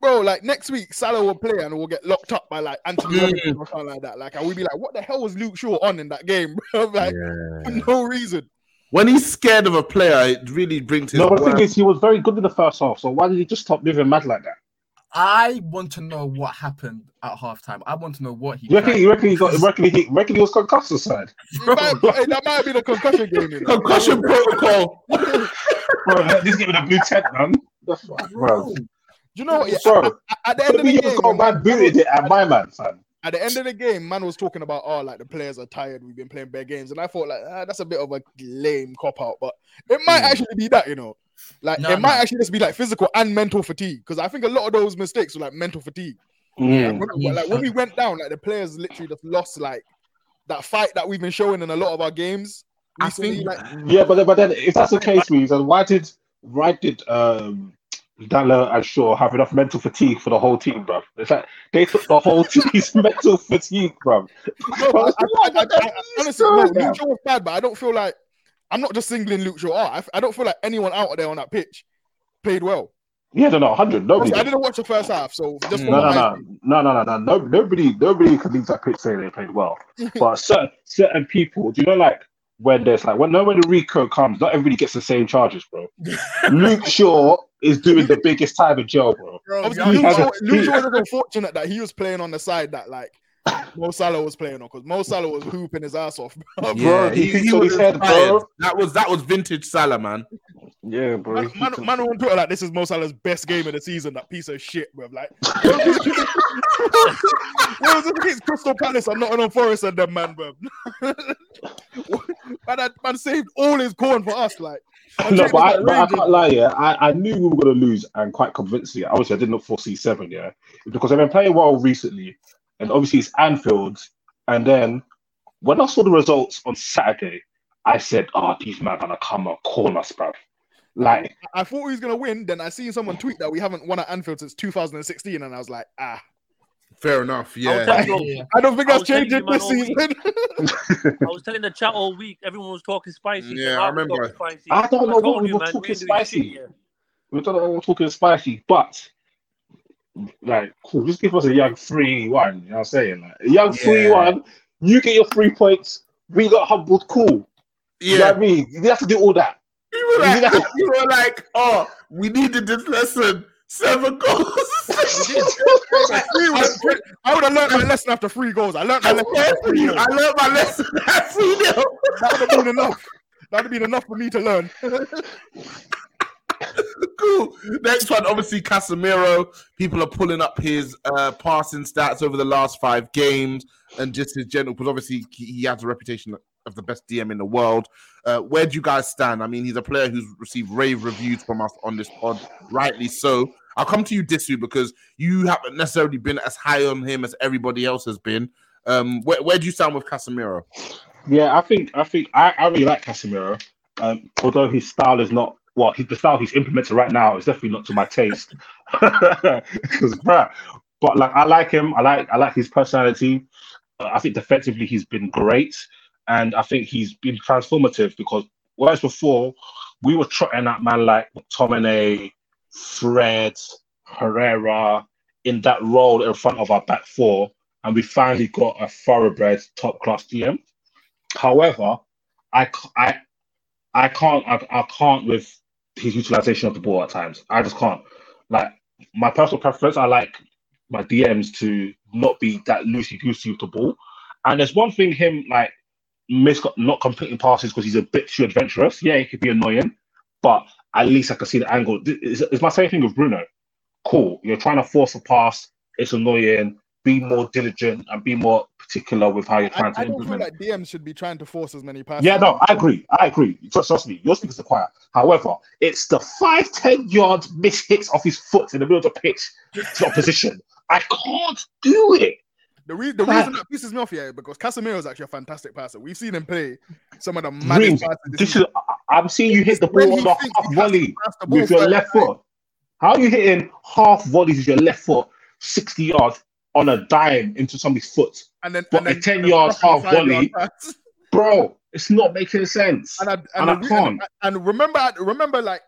S4: Bro, like next week Salah will play and we'll get locked up by like Antonee Robinson or something like that. Like, and we'll be like, what the hell was Luke Shaw on in that game, bro? like, for no reason.
S2: When he's scared of a player, it really brings his
S5: No, but the thing is, he was very good in the first half. So why did he just stop moving mad like that?
S3: I want to know what happened at halftime. I want to know what he.
S5: You reckon? You reckon he got? You reckon he? Reckon he was concussed or something?
S4: Might- that might be the concussion game. You know?
S2: concussion protocol.
S5: Bro, this giving a blue tent, man. That's right, bro.
S4: Do you know what? Yeah,
S5: Bro,
S4: at, at the end of the game,
S5: got man booted it at my man, fam.
S4: at the end of the game, man was talking about, oh, like the players are tired. We've been playing bad games, and I thought like ah, that's a bit of a lame cop out, but it might
S2: Mm.
S4: actually be that, you know. Like
S3: No,
S4: it might actually just be like physical and mental fatigue, because I think a lot of those mistakes were like mental fatigue.
S5: Mm.
S4: When- when- like when we went down, like the players literally just lost like that fight that we've been showing in a lot of our games.
S2: I
S4: recently,
S2: think-
S4: like
S5: Yeah, but then, but then if that's the case, Reeves, then why did why did um Dalot and Shaw have enough mental fatigue for the whole team, bro? In fact, they took the whole team's mental fatigue, bro.
S4: No, I, I, I, I, I, honestly, no, Luke Shaw was bad, but I don't feel like I'm not just singling Luke Shaw out. I, I don't feel like anyone out there on that pitch played well.
S5: Yeah, no, no, hundred. Nobody.
S4: I
S5: did.
S4: didn't watch the first half, so just mm.
S5: No, no, no, no, no, no, no, no. Nobody, nobody can leave that pitch saying they played well. But certain certain people, do you know, like when there's like when no when the Rico comes, not everybody gets the same charges, bro. Luke Shaw is doing the biggest time in jail, bro.
S4: Obviously, Luke,
S5: has a-
S4: Shaw, Luke Shaw was unfortunate that he was playing on the side that like Mo Salah was playing on because Mo Salah was hooping his ass off. Bro.
S5: Bro, he thinks on
S2: was
S5: his head, bro.
S2: That was that was vintage Salah, man.
S5: Yeah, bro.
S4: Man, man, man on Twitter like this is Mo Salah's best game of the season. That piece of shit, bro. Like, what was it against Crystal Palace and Nottingham Forest and them man, bro? man, that man saved all his corn for us. Like,
S5: No, but I, but I can't lie, yeah. I, I knew we were going to lose and quite convincingly. Obviously, I did not foresee seven, yeah. Because they've been playing well recently. And obviously, it's Anfield. And then when I saw the results on Saturday, I said, oh, these men are to come and corner us, bruv. Like,
S4: I thought we was gonna win. Then I seen someone tweet that we haven't won at Anfield since 2016, and I was like, ah,
S2: Fair enough. Yeah.
S6: telling you-
S3: Yeah.
S4: I don't think
S6: I
S4: that's
S6: was telling
S4: changing this season.
S6: I was telling the chat all week. Everyone was talking spicy.
S2: Yeah,
S6: so
S2: I remember.
S6: Spicy.
S5: I don't know what we were
S6: man,
S5: talking
S6: ain't doing shit
S5: spicy. we don't know we're talking spicy, but like, cool, just give us a young three one. You know what I'm saying? Like, a young
S2: Yeah.
S5: three one. You get your three points. We got humbled. Cool. You know
S2: Yeah.
S5: what I mean? You have to do all that.
S2: You were like, you were like, oh, we needed this lesson. Seven goals.
S4: Three was- three- I would have learned my lesson after three goals. I learned my
S2: I
S4: lesson after three goals.
S2: learned my lesson at 3 0.
S4: That would have been enough. That would have been enough for me to learn.
S2: cool. Next one, obviously Casemiro. People are pulling up his uh, passing stats over the last five games and just his general, because obviously he, he has a reputation of the best DM in the world. Uh, where do you guys stand? I mean, he's a player who's received rave reviews from us on this pod, rightly so. I'll come to you, Disu, because you haven't necessarily been as high on him as everybody else has been. Um, where, where do you stand with Casemiro?
S5: Yeah, I think I think I, I really like Casemiro. Um, although his style is not well, his, the style he's implemented right now is definitely not to my taste. Because, but like I like him. I like I like his personality. Uh, I think defensively he's been great, and I think he's been transformative because whereas before we were trotting out man like McTominay, Fred, Herrera in that role in front of our back four, and we finally got a thoroughbred top class DM. However, I, I, I can't I, I can't with his utilization of the ball at times. I just can't. Like my personal preference, I like my DMs to not be that loosey goosey with the ball. And there's one thing him like miss not completing passes because he's a bit too adventurous. Yeah, it could be annoying, but at least I can see the angle. It's, it's my same thing with Bruno. Cool, you're trying to force a pass. It's annoying. Be more diligent and be more particular with how you're
S4: I,
S5: trying to
S4: I don't feel
S5: implement.
S4: like DMs should be trying to force as many passes.
S5: Yeah, no, I agree. I agree. Trust, trust me, your speakers are quiet. However, it's the five, 10 yard miss hits off his foot in the middle of the pitch to opposition. I can't do it.
S4: The, re- the reason that pisses me off here because Casemiro is actually a fantastic passer. We've seen him play some of the maddest passes. this
S5: this is, I- I'm seeing you hit the ball on the half
S4: he has to
S5: volley
S4: the
S5: with your left foot. How are you hitting half volleys with your left foot 60 yards on a dime into somebody's foot?
S4: and then,
S5: What,
S4: and
S5: a 10 yards half volley? Bro, it's not making sense.
S4: And I, and,
S5: And I can't.
S4: and, and remember, remember, like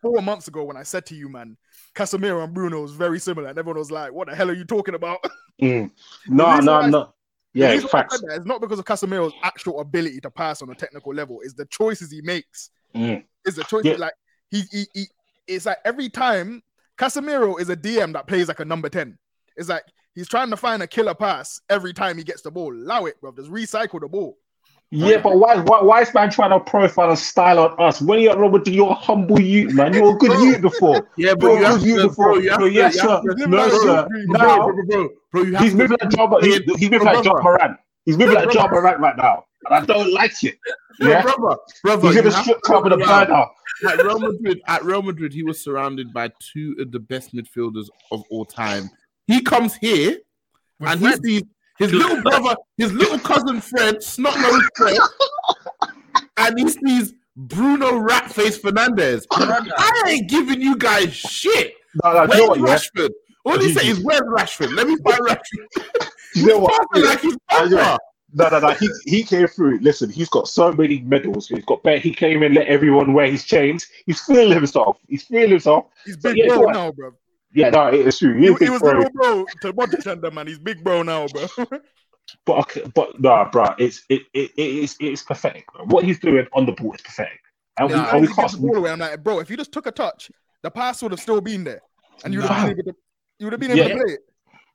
S4: four months ago when I said to you, man, Casemiro and Bruno was very similar, and everyone was like, "What the hell are you talking about?"
S5: Mm. No, no,
S4: I-
S5: no. Yeah,
S4: reason why I
S5: facts.
S4: that is not because of Casemiro's actual ability to pass on a technical level; it's the choices he makes.
S5: Mm.
S4: It's the choice.
S5: Yeah.
S4: Like he, he, he, it's like every time Casemiro is a DM that plays like a number ten. It's like he's trying to find a killer pass every time he gets the ball. Allow it, bro. Just recycle the ball.
S5: Yeah, but why, why, why is man trying to profile and style on us? When you're Robert, you're a humble youth, man. You're a good youth before.
S2: Yeah,
S5: Bro,
S2: but you have
S5: you before.
S2: you have
S5: No,
S2: to,
S5: yes,
S2: you
S5: sir.
S2: have to-
S5: No, sir.
S2: Bro,
S5: Now,
S2: bro, bro, bro, bro, you have
S5: he's moving like Job. He's, he's moving like Job Moran. He's moving like Job Moran right now, and I don't like it. Yeah,
S2: brother, brother,
S5: he's
S2: you
S5: in
S2: have
S5: strip club with a burner.
S2: At Real Madrid, at Real Madrid, he was surrounded by two of the best midfielders of all time. He comes here and he sees his little brother, his little cousin Fred, snot nosed Fred, and he sees Bruno Ratface Fernandes. I ain't giving you guys shit.
S5: No, no, you
S2: Where's
S5: know what? Yeah,
S2: Rashford? All he say is, "Where's Rashford? Let me find Rashford."
S5: you know what?
S2: Passing like his
S5: I know.
S2: papa.
S5: No, no, no. He he came through. Listen, he's got so many medals. He's got better. He came in, let everyone wear his chains. He's feeling himself. He's feeling himself.
S4: He's
S5: So,
S4: big
S5: yeah,
S4: bro now, bro.
S5: Yeah, no, it's true.
S4: He, he
S5: big
S4: was
S5: bro.
S4: little bro to and them, man. He's big bro now, bro.
S5: But okay, but nah, bro, it's it, it it is it's pathetic. Bro. What he's doing on the ball is pathetic, and we,
S3: Nah,
S5: and we can't.
S4: the ball away. I'm like, bro, if you just took a touch, the pass would have still been there, and you would have
S5: Nah.
S4: been able to, you would have been able
S5: Yeah.
S4: to play it.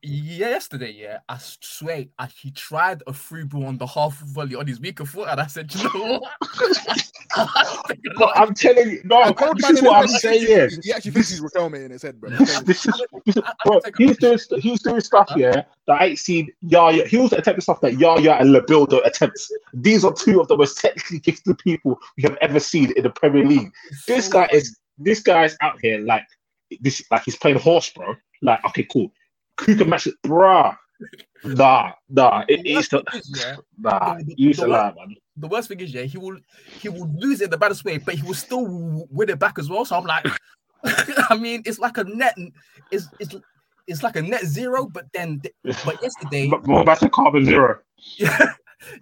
S3: Yesterday, yeah, I swear, I, he tried a free ball on the half volley on his weaker foot, and I said, you know what?
S5: But I'm telling you, no,
S4: I told
S5: this
S4: man
S5: is what I'm
S4: his head, he-
S5: saying.
S4: He actually thinks he's Raquel in his head, bro. I'm telling you.
S5: This is, this is
S3: I- I
S5: bro, he's doing he's doing stuff yeah that I ain't seen Yaya. He was attempting stuff that Yaya and Labildo attempts. These are two of the most technically gifted people we have ever seen in the Premier League. This guy is this guy's out here like this like he's playing horse, bro. Like okay, cool. Match it, bruh? Nah, nah. It,
S3: The
S5: it's
S3: worst
S5: the
S3: thing is, yeah,
S5: nah.
S3: the-
S5: You used
S3: the
S5: to
S3: worst-
S5: lie, man.
S3: the worst thing is, yeah, he will he will lose it in the baddest way, but he will still win it back as well. So I'm like, I mean, it's like a net, it's it's it's like a net zero. But then, but yesterday,
S5: But More back to carbon zero.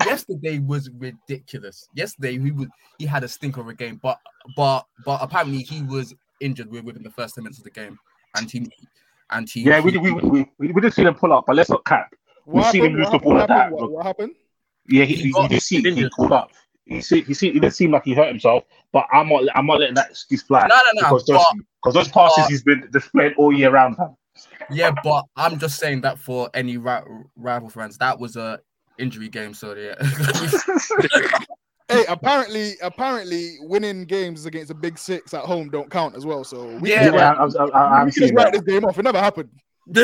S3: yesterday was ridiculous. Yesterday he was he had a stink of a game, but but but apparently he was injured wi- within the first ten minutes of the game, and he and he
S5: Yeah, we
S3: he-
S5: we we we, we did see him pull up, but let's not cap.
S4: What
S5: We've seen him lose the ball like that.
S4: What, what happened?
S5: Yeah, he,
S3: He
S5: he,
S3: got-
S5: you just see he pulled up. He see, he see, it didn't seem like he hurt himself, but I'm not, I'm not letting that excuse fly.
S3: No, no, no,
S5: Because those,
S3: but-
S5: because those passes
S3: but-
S5: he's been displaying all year round. fam.
S3: Yeah, but I'm just saying that for any ri- rival fans, that was a injury game. So yeah,
S4: Hey, apparently, apparently, winning games against a big six at home don't count as well. So we
S3: Yeah,
S5: Yeah, I'm, I'm, I'm,
S4: we just write this game off. It never happened.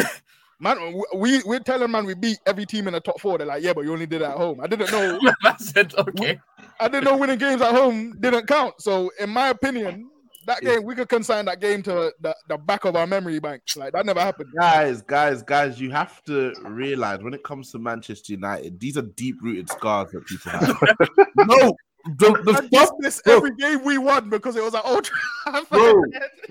S4: Man, we we're telling man we beat every team in the top four. They're like, yeah, but you only did it at home. I didn't know.
S3: I said okay.
S4: I didn't know winning games at home didn't count. So, in my opinion, that game we could consign that game to the, the back of our memory banks. Like that never happened.
S2: Guys, guys, guys, you have to realize when it comes to Manchester United, these are deep rooted scars that people have. no, the, the
S4: I
S2: stuff,
S4: did this
S2: bro.
S4: every game we won because it was at Old Trafford.
S2: bro,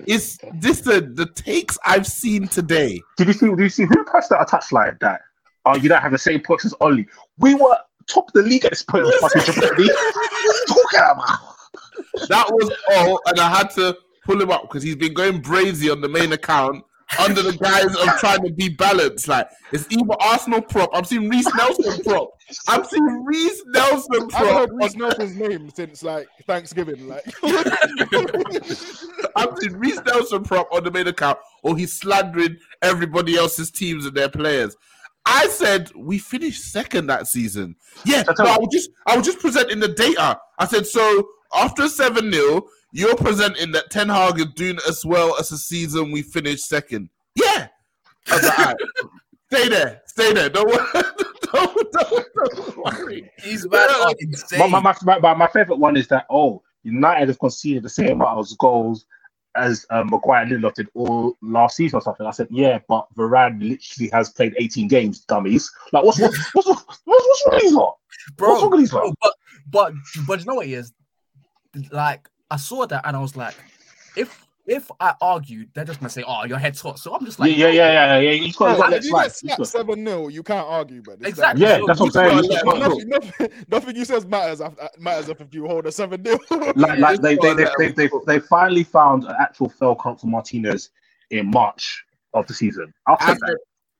S2: is this the, the takes I've seen today?
S5: Did you see? Did you see who passed that a touchline that? Oh, you don't have the same points as Ole. We were top of the league at this point. Of fucking Jeopardy. Talking about.
S2: That was all, and I had to pull him up because he's been going brazy on the main account under the guise of trying to be balanced. Like it's either Arsenal prop. I'm seeing Reiss Nelson prop. I'm seeing Reiss Nelson prop.
S4: I've heard Reiss Nelson's name since like Thanksgiving. Like
S2: I'm seeing Reiss Nelson prop on the main account, or he's slandering everybody else's teams and their players. I said we finished second that season. Yeah,
S5: That's
S2: no, I was just I was just presenting the data. I said so after seven 0 you're presenting that Ten Hag is doing as well as the season we finished second. Yeah, like, stay there, stay there. Don't worry. Don't, don't, don't worry.
S3: These man are insane.
S5: My, my, my, my, my favorite one is that oh, United have conceded the same amount of goals as um, Maguire and Lindelof did all last season or something. I said, yeah, but Varane literally has played 18 games, dummies. Like, what's what's what's, what's, what's wrong with these lot?
S3: bro,
S5: what's wrong with these lot?
S3: but but but you know what it is? Like I saw that and I was like, if if I argued, they're just gonna say, "Oh, your head's hot." So I'm just like,
S5: yeah, yeah, yeah, yeah, yeah. He's got, he's got
S4: if you
S5: slide.
S4: get
S5: He's
S4: slapped
S5: got-
S4: seven 0 you can't argue, but it's
S3: Exactly.
S5: Yeah, that's what I'm saying.
S2: gotta
S5: He's
S2: let
S5: got-
S2: him
S4: Like, nothing, nothing, nothing you says matters. After, uh, matters if you hold a seven 0
S5: like, like they, they,
S2: Just
S5: they, they, they, they finally found an actual fail count for Martinez in March of the season. I'll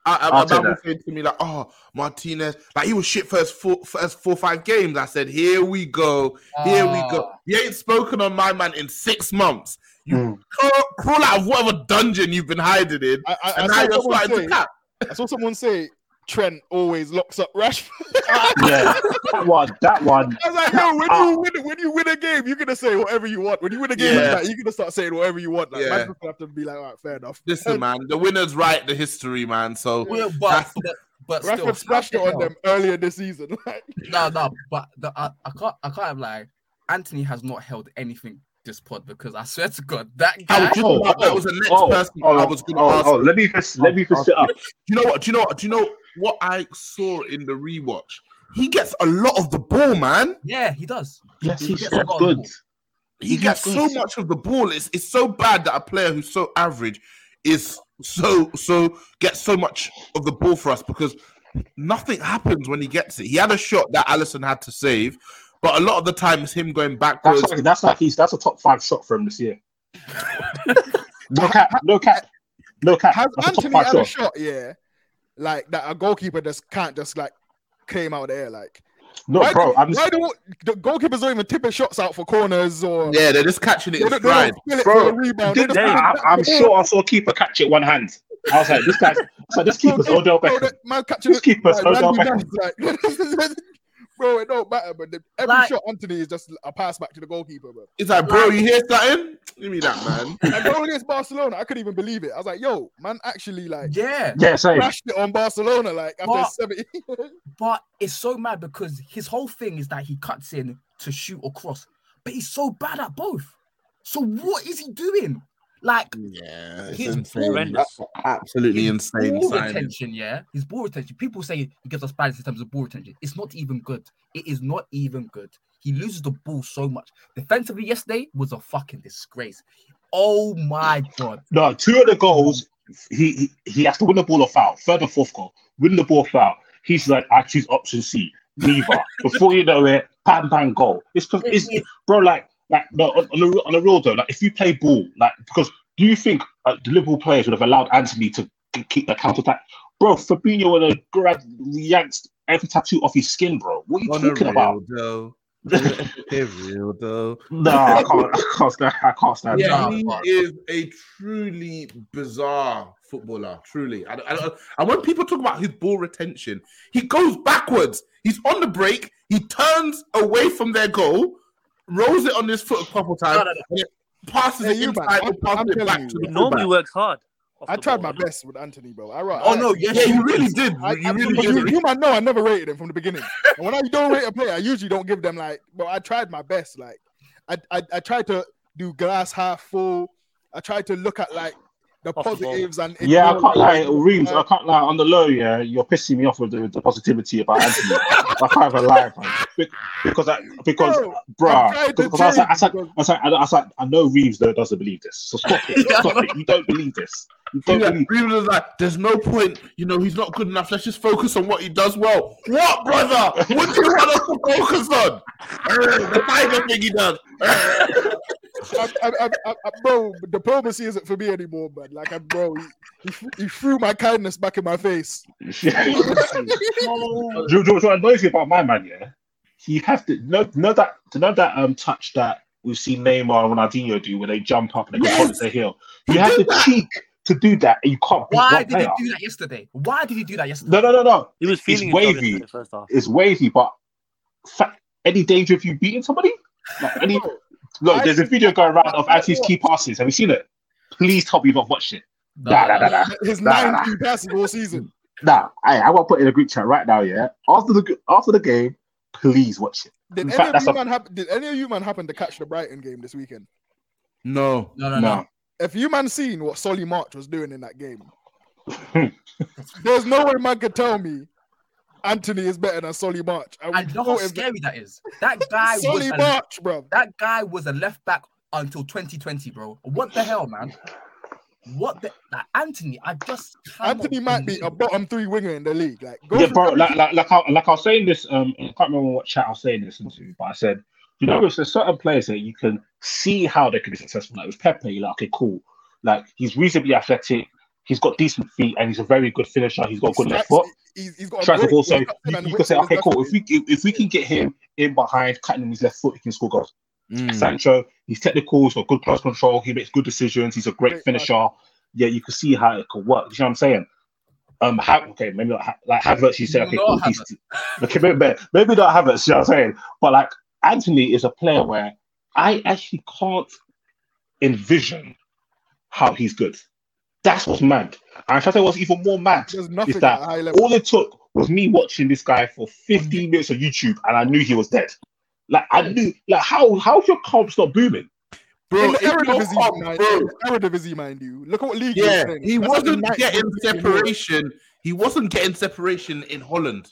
S2: I
S5: take that.
S2: said, I, I,
S5: I'll
S2: my
S5: take
S2: man was saying to me like, "Oh, Martinez, like he was shit first four, first four five games." I said, "Here we go, here we go."
S3: Ah.
S2: You ain't spoken on my man in six months. You
S5: Mm.
S2: crawl, crawl out of whatever dungeon you've been hiding in,
S4: I, I, I,
S2: and now you're
S4: someone
S2: starting
S4: say,
S2: to cap.
S4: I saw someone say Trent always locks up Rashford.
S5: Yeah, that one, that one.
S4: I was like, yo, when ah. you win, when you win a game, you're gonna say whatever you want. When you win a game
S2: Yeah.
S4: like that, you're gonna start saying whatever you want. Like,
S2: Yeah.
S4: man's gonna have to be like, all right, fair enough.
S2: Listen, man, the winners write the history, man. So
S3: Well, but
S2: That's-
S3: but, but still,
S4: Rashford splashed it on
S3: hell-
S4: them earlier this season. Like,
S3: No, no, but the, I, I can't I can't lie. Antony has not held anything this pod because I swear to God, that
S2: oh,
S3: guy.
S2: was
S5: Oh,
S2: that
S5: oh,
S2: was the next
S5: oh,
S2: person
S5: oh,
S2: I was going to
S5: oh,
S2: ask.
S5: oh, let me just let me just sit up.
S2: Do you know what? Do you know what? Do you know what I saw in the rewatch? He gets a lot of the ball, man.
S3: Yeah, he does.
S5: Yes,
S3: He
S5: he's
S3: gets a
S5: good.
S2: He
S5: He
S2: gets
S5: gets
S2: so much of the ball. It's it's so bad that a player who's so average is so so gets so much of the ball for us because nothing happens when he gets it. He had a shot that Alisson had to save, but a lot of the time it's him going backwards.
S5: That's like, that's like he's that's a top five shot for him this year. no cap, no cap, no cap.
S4: has
S5: That's a top
S4: Antony
S5: five
S4: had a
S5: shot.
S4: shot? Yeah, like that. A goalkeeper just can't just like came out of the air. Like,
S5: No,
S4: why,
S5: bro,
S4: do,
S5: I'm
S4: why do the goalkeepers don't even tip his shots out for corners or
S2: yeah, they're just catching it
S4: they
S2: in
S4: don't, they don't
S2: stride.
S4: it
S5: Bro,
S4: for a rebound? They
S5: Did-
S4: just
S5: I, I'm sure I saw a keeper catch it one hand. I was like, this guy's so this keeper's Odell
S4: Bro,
S5: Beckham.
S4: that man catching
S5: This keeper's
S4: like,
S5: Odell Beckham.
S4: Like, bro, it don't matter. But the, every
S3: Like-
S4: shot Antony is just a pass back to the goalkeeper, bro.
S2: It's like, bro, you hear something? Give me that, man.
S4: And goal against Barcelona, I couldn't even believe it. I was like, yo, man, actually like
S3: Yeah,
S5: Yeah, same.
S4: crashed it on Barcelona like after
S3: But-
S4: 70.
S3: but it's so mad because his whole thing is that he cuts in to shoot or cross, but he's so bad at both. So what is he doing? Like
S2: Yeah, it's
S3: He's
S2: insane.
S6: horrendous.
S2: Absolutely
S3: his
S2: insane.
S3: ball
S2: signing.
S3: retention, yeah, his ball retention. People say he gives us bad in terms of ball retention. It's not even good. It is not even good. He loses the ball so much. Defensively, yesterday was a fucking disgrace. Oh my god.
S5: No, two of the goals, he, he he has to win the ball or foul. Third and fourth goal, win the ball foul. He's like, I choose option C, neither. Before you know it, bam bang goal. It's, it's bro, like like no, on, on, the, on the real though, like if you play ball, like because do you think uh, the Liverpool players would have allowed Antony to k- keep the counter attack? Bro, Fabinho would have grabbed yanked every tattoo off his skin, bro. What are you
S2: On
S5: talking about?
S2: real though. Real, though.
S5: No, I can't, I can't stand. I can't stand.
S2: Yeah, he is a truly bizarre footballer. Truly, I, I, and when people talk about his ball retention, he goes backwards. He's on the break. He turns away from their goal, rolls it on his foot a couple times,
S3: No, no, no.
S2: it passes
S4: Hey,
S2: it
S4: you, man,
S2: inside and passes
S4: I'm
S2: it back
S4: you,
S2: to the
S6: normally works hard.
S4: I tried
S6: ball,
S4: my
S6: doesn't
S4: best with Antony, bro. I right.
S3: Oh no, yes,
S2: Yeah,
S3: you
S2: you really did.
S4: I,
S2: you
S4: I,
S2: really
S4: but you,
S2: did.
S4: you might know I never rated him from the beginning. And when I don't rate a player, I usually don't give them like. But I tried my best. Like, I I, I tried to do glass half full. I tried to look at like the
S6: Off the ball.
S4: positives and
S5: Yeah, I can't lie,
S4: like,
S5: Reeves.
S4: uh,
S5: I can't lie. On the low, yeah, you're pissing me off with the, with the positivity about Antony. I can't even lie, man. Because I, because,
S4: Bro,
S5: bruh, because I was like, I,
S4: change
S5: said, I, was like, I, was like, I know Reeves though doesn't believe this, so stop it, stop it. You don't believe this. You don't
S2: Yeah,
S5: believe.
S2: Reeves was like, "There's no point. You know, he's not good enough. Let's just focus on what he does well." What, brother? What do you want us to focus on? The tiger thing he does.
S4: I, I, I, I, I- bro, diplomacy isn't for me anymore, man. Like, I'm, bro, he, he, he threw my kindness back in my face.
S5: do, you- do, you- do, what annoys me about my man? Yeah, you have to know, know that to know that um touch that we've seen Neymar and Ronaldinho do when they jump up and they
S3: Yes!
S5: go yes. the hill. You have the cheek to do that, and you can't beat
S3: Why did
S5: player.
S3: he do that yesterday? Why did he do that yesterday?
S5: No, no, no, no.
S6: He was feeling himself
S5: wavy.
S6: first half.
S5: It's wavy, but fa- any danger of you beating somebody? Like any look, there's a video going around of
S4: I Antony's
S5: key passes. Have you seen it? Please tell me you've not watched it.
S3: No,
S5: Nah, nah, nah, nah.
S4: His
S5: Nah,
S4: nine
S5: nah.
S4: key passes all season.
S5: Nah, I, I want to put it in a group chat right now. Yeah, after the after the game, please watch it.
S4: Did any
S5: fact,
S4: of
S5: that's
S4: you
S5: a-
S4: man happen? Did any of you man happen to catch the Brighton game this weekend?
S2: No,
S3: No, no,
S5: No.
S3: no.
S4: If you man seen what Solly March was doing in that game, there's no way man could tell me Antony is better than Solly March. I
S3: And know how scary that is. That guy was
S4: Solly
S3: a,
S4: March, bro.
S3: that guy was a left back until 2020, bro. What the hell, man? What the like, Antony? I just cannot
S4: Antony might be a bottom three winger in the league. Like, go
S5: yeah, bro. Like, like, like, I, like I was saying this. Um, I can't remember what chat I was saying this into, but I said, you know, there's certain players that you can see how they can be successful. Like with Pepe, you're like, okay, cool. Like he's reasonably athletic. He's got decent feet, and he's a very good finisher. He's got a good left foot.
S4: He's, he's got a
S5: Strikes
S4: great,
S5: the ball, so
S4: he's got
S5: you, you can say, okay, cool. If we if, if we can get him in behind, cutting him his left foot, he can score goals.
S2: Mm.
S5: Sancho, he's technical, he's got good cross control, he makes good decisions, he's a great
S4: Great
S5: finisher. Yeah, you can see how it could work. You know what I'm saying? Um, ha- okay, maybe not ha- like Havertz. You say, okay,
S3: not
S5: cool. He's, okay, maybe, maybe not Havertz. You know what I'm saying? But like Antony is a player where I actually can't envision how he's good. That's what's mad. And I tell you what's even more mad
S4: There's
S5: is
S4: nothing
S5: that
S4: at a high level.
S5: all it took was me watching this guy for 15 minutes on YouTube, and I knew he was dead. Like I knew, like how how's your comps not booming?
S2: bro.
S4: in the
S2: if you're up,
S4: mind,
S2: bro,
S4: Eredivisie, mind you. Look at what league. he was
S2: Yeah,
S4: playing.
S2: he
S4: That's like the
S2: wasn't
S4: ninth
S2: getting
S4: league in
S2: separation. He wasn't getting separation in Holland.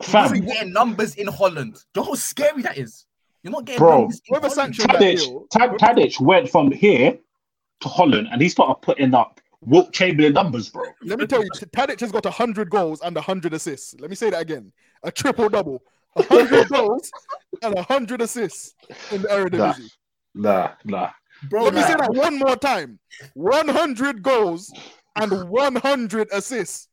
S3: He
S5: Fam,
S3: wasn't getting numbers in Holland. Do you know how scary that is? You're not getting
S5: Bro.
S3: numbers in
S4: Whoever
S3: Holland.
S4: sanctioned that
S5: Tadic,
S4: deal.
S5: Tadic went from here to Holland, and he started putting up Wilt Chamberlain numbers, bro.
S4: Let me tell you, Tadic has got hundred goals and hundred assists. Let me say that again: a triple double, hundred goals and hundred assists in the Eredivisie.
S5: Nah, nah.
S3: Bro,
S4: Let me say that one more time: one hundred goals and one hundred assists.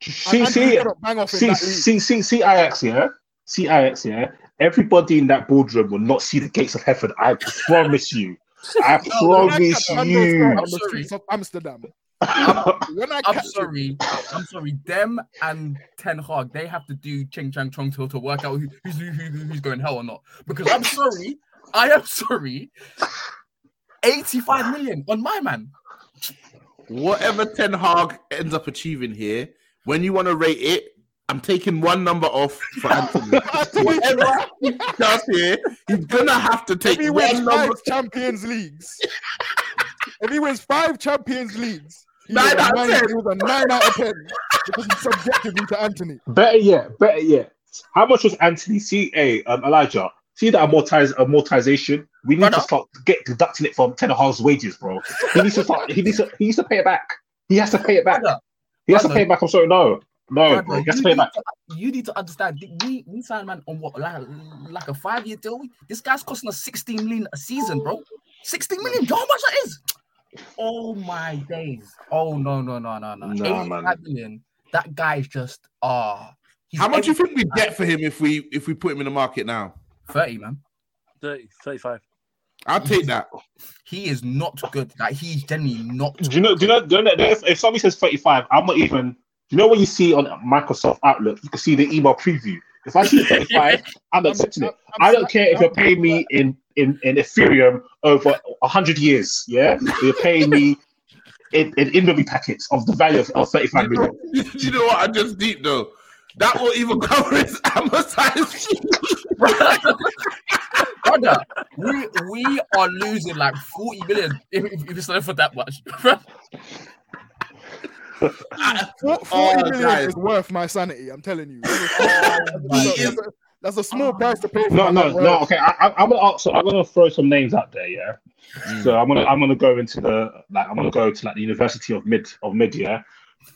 S5: See, see,
S4: Antony cannot bang off in
S5: see, see, see, see, Ajax, yeah, see, Ajax, yeah. Everybody in that boardroom will not see the gates of heaven. I promise you. I
S4: I
S5: promise
S4: catch Van der Sar
S5: you.
S4: on the streets of Amsterdam.
S5: Bro,
S4: When I
S3: I'm
S4: catch him,
S3: sorry. I'm sorry. Them and Ten Hag, they have to do Ching Chang Chong to, to work out who, who's who, who, who's going hell or not. Because I'm sorry. I am sorry. 85 million on my man.
S2: Whatever Ten Hag ends up achieving here, when you want to rate it, I'm taking one number off for Antony. Whatever he does here, he's gonna have to take
S4: if he wins
S2: one number.
S4: five Champions Leagues, if he wins five Champions Leagues, he
S2: Nine out of 10.
S4: he was a nine out of ten because he subjected me to Antony.
S5: Better yet, better yet. How much was Antony? See, hey, um, Elijah. See that amortize amortization? We need
S3: Brother.
S5: to start get deducting it from Ten Hag's wages, bro. He needs to start. He needs to. He needs to pay it back. He has to pay it back. He has to pay it back. I'm sorry, no, no,
S3: brother,
S5: bro. He has
S3: you,
S5: to pay it
S3: need
S5: back.
S3: to, you need to understand. We we signed man on what like, like a five year deal. This guy's costing us 16 million a season, bro. 16 million. Do you know how much that is? Oh my days. Oh no no no no no.
S5: Nah, man.
S3: million. That guy is just ah. he's
S2: How much do you think we
S3: everything,
S2: get for him if we if we put him in the market now?
S3: 30 man.
S6: 30, 35.
S2: I'll take that.
S3: He is not good. Like he's generally not.
S5: Do you know? Do you know? Do you know if, if somebody says 35, I'm not even. Do you know when you see on Microsoft Outlook, you can see the email preview. If I see 35, I'm accepting it. I don't care if you're paying me in in, in Ethereum over hundred years. Yeah, you're paying me in, in inventory packets of the value of, of 35
S2: You know,
S5: million.
S2: you know what? I just deep though. That will even cover his amortized.
S3: Brother, we we are losing like 40 million if, if, if it's not for that much.
S4: Four-
S2: Oh,
S4: Forty million
S2: guys.
S4: is worth my sanity. I'm telling you.
S3: Oh, my
S4: That's a, that's a small price to pay. For
S5: No, no, no. Okay, I, I, I'm gonna ask, so I'm gonna throw some names out there. Yeah. So I'm gonna I'm gonna go into the like I'm gonna go to like the University of Mid of Mid. Yeah.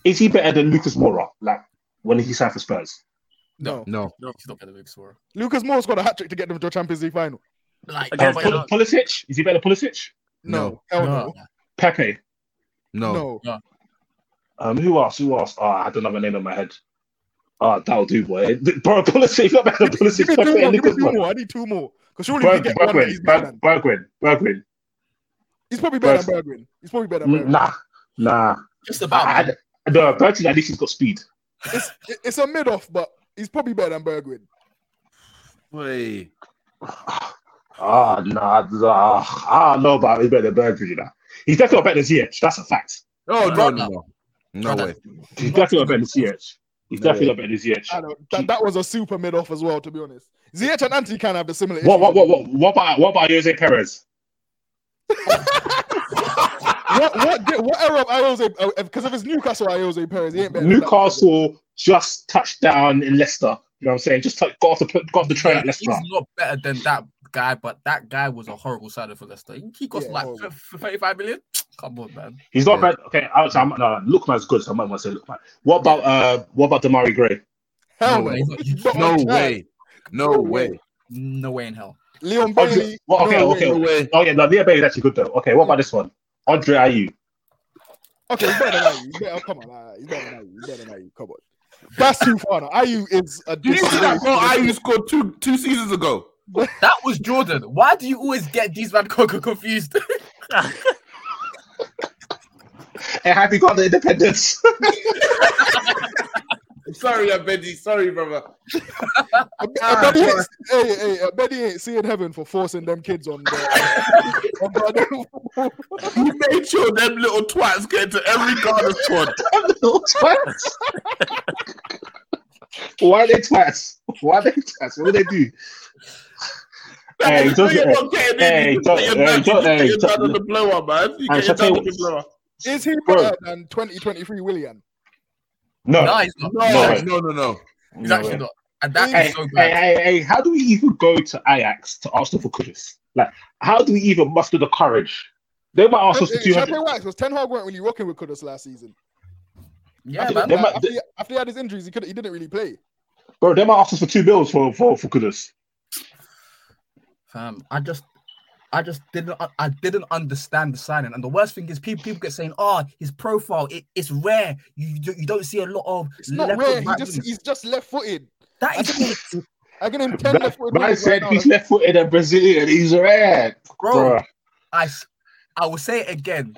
S5: Is he better than Lucas Moura? Like when he signed for Spurs?
S4: No.
S2: No.
S3: no, he's not better than Sora.
S4: Lucas Moura scored a hat trick to get them to a Champions League final.
S3: Like,
S6: Again,
S5: Uh, Pul- Pulisic? Is he better than Pulisic?
S4: No,
S2: No.
S4: hell
S3: no,
S4: no,
S5: Pepe.
S2: No.
S4: no.
S5: Um, who else? Who else? Oh, I had another name in my head. Oh, that'll do, boy. Bro, Pulisic, he's not better than Pulisic.
S4: Give me two more. Give me two more. I need two more. Because surely
S5: Berg-
S4: we get one. that
S5: Bergwijn,
S4: He's, better than.
S5: Berg- Bergwijn, Bergwijn.
S4: he's probably better than Bergwijn. He's probably better than
S5: Nah, nah.
S3: just about.
S5: I,
S3: man.
S5: I, no, Bergwijn at least he's got speed.
S4: It's it's a mid off, but he's probably better than Bergwijn.
S2: Wait.
S5: Ah, nah, nah. I don't know about he's better than Bergwijn. You know. He's definitely better than Ziyech. That's a fact.
S2: Oh no,
S3: Brother.
S2: no, no. No way.
S5: He's definitely better than Ziyech. He's
S2: No
S5: definitely
S2: way.
S5: not better than Ziyech.
S4: I don't, that, that was a super mid off as well, to be honest. Ziyech and Anthony kind of have the similar.
S5: What, what, what, what, what about what about Ayoze Perez?
S4: what what di- what era of Ayoze? Because uh, uh, if it's Newcastle Ayoze Perez, he ain't better.
S5: Newcastle just touched down in Leicester. You know what I'm saying? Just touch, got off the got off the train
S3: yeah,
S5: at Leicester.
S3: he's not better than that guy, but that guy was a horrible signing for Leicester. He, he cost
S4: Yeah,
S3: like
S4: horrible.
S3: f- f- 35 million. Come on, man.
S5: He's not
S2: Yeah.
S5: bad. Okay, I, I'm, no, Lookman's good, so I might want to say Lookman. What about uh, what about Demarai Gray?
S4: Hell
S2: No
S4: no.
S2: way.
S3: Not- he's
S2: No way. No way.
S3: No way in hell.
S4: Leon Bailey.
S5: well, okay,
S4: no
S5: okay.
S4: way.
S2: No way.
S5: Oh yeah, no, Leah Bay is actually good though. Okay, what about this one? Andre Ayew.
S4: Okay, he's better than Ayew. He's better. Come on, uh, he's better than Ayew. He's better than Ayew. Come on. That's too far now. Ayew is a.
S2: Did you see that goal Ayew scored two two seasons ago?
S3: That was Jordan. Why do you always get these man co- co- confused?
S5: Hey, happy got the independence.
S2: Sorry, Abedi. Sorry, brother.
S4: I bet, I bet he ain't, hey, hey, I bet he ain't seeing heaven for forcing them kids on. The, on the,
S2: He made sure them little twats get to every Ghana squad.
S5: Little twats. Why are they twats? Why are they twats? What do they do? Hey, don't-
S2: You're not getting in.
S5: hey,
S2: You
S5: don't-
S2: get your
S5: hey,
S2: dad-
S5: don't-
S2: you get
S5: hey,
S2: your dad
S5: don't-
S2: on the blower, man. You
S5: Hey,
S2: get your
S5: shall I
S2: dad
S5: tell
S2: on
S5: you-
S2: the blower.
S4: is he
S5: Bro.
S4: better than 2023 Willian?
S5: No.
S3: no, he's not.
S2: No,
S5: No.
S2: no, no, no.
S3: He's
S5: No
S3: actually
S5: way.
S3: not. And that is
S5: Hey,
S3: so
S5: hey,
S3: bad.
S5: hey, hey, how do we even go to Ajax to Arsenal for Kudus? Like, how do we even muster the courage? They might ask us for 200.
S4: Wax was Ten Hag weren't really rocking with Kudus last season.
S3: Yeah,
S4: after,
S3: man.
S5: They
S4: like,
S5: might-
S4: after, he, after he had his injuries, he could he didn't really play.
S5: Bro, they might ask us for two bills for, for, for Kudus.
S3: Fam, I just, I just didn't, I didn't understand the signing. And the worst thing is, people, people get saying, "Oh, his profile, it, it's rare. You, you you don't see a lot of."
S4: It's not rare. He just he's just left footed.
S3: that
S4: I
S3: is,
S4: think I can him ten
S5: Man,
S4: left footed.
S5: man
S4: right
S5: said
S4: now.
S5: he's left footed and Brazilian. He's rare.
S3: bro.
S5: Bro.
S3: I, s- I will say it again.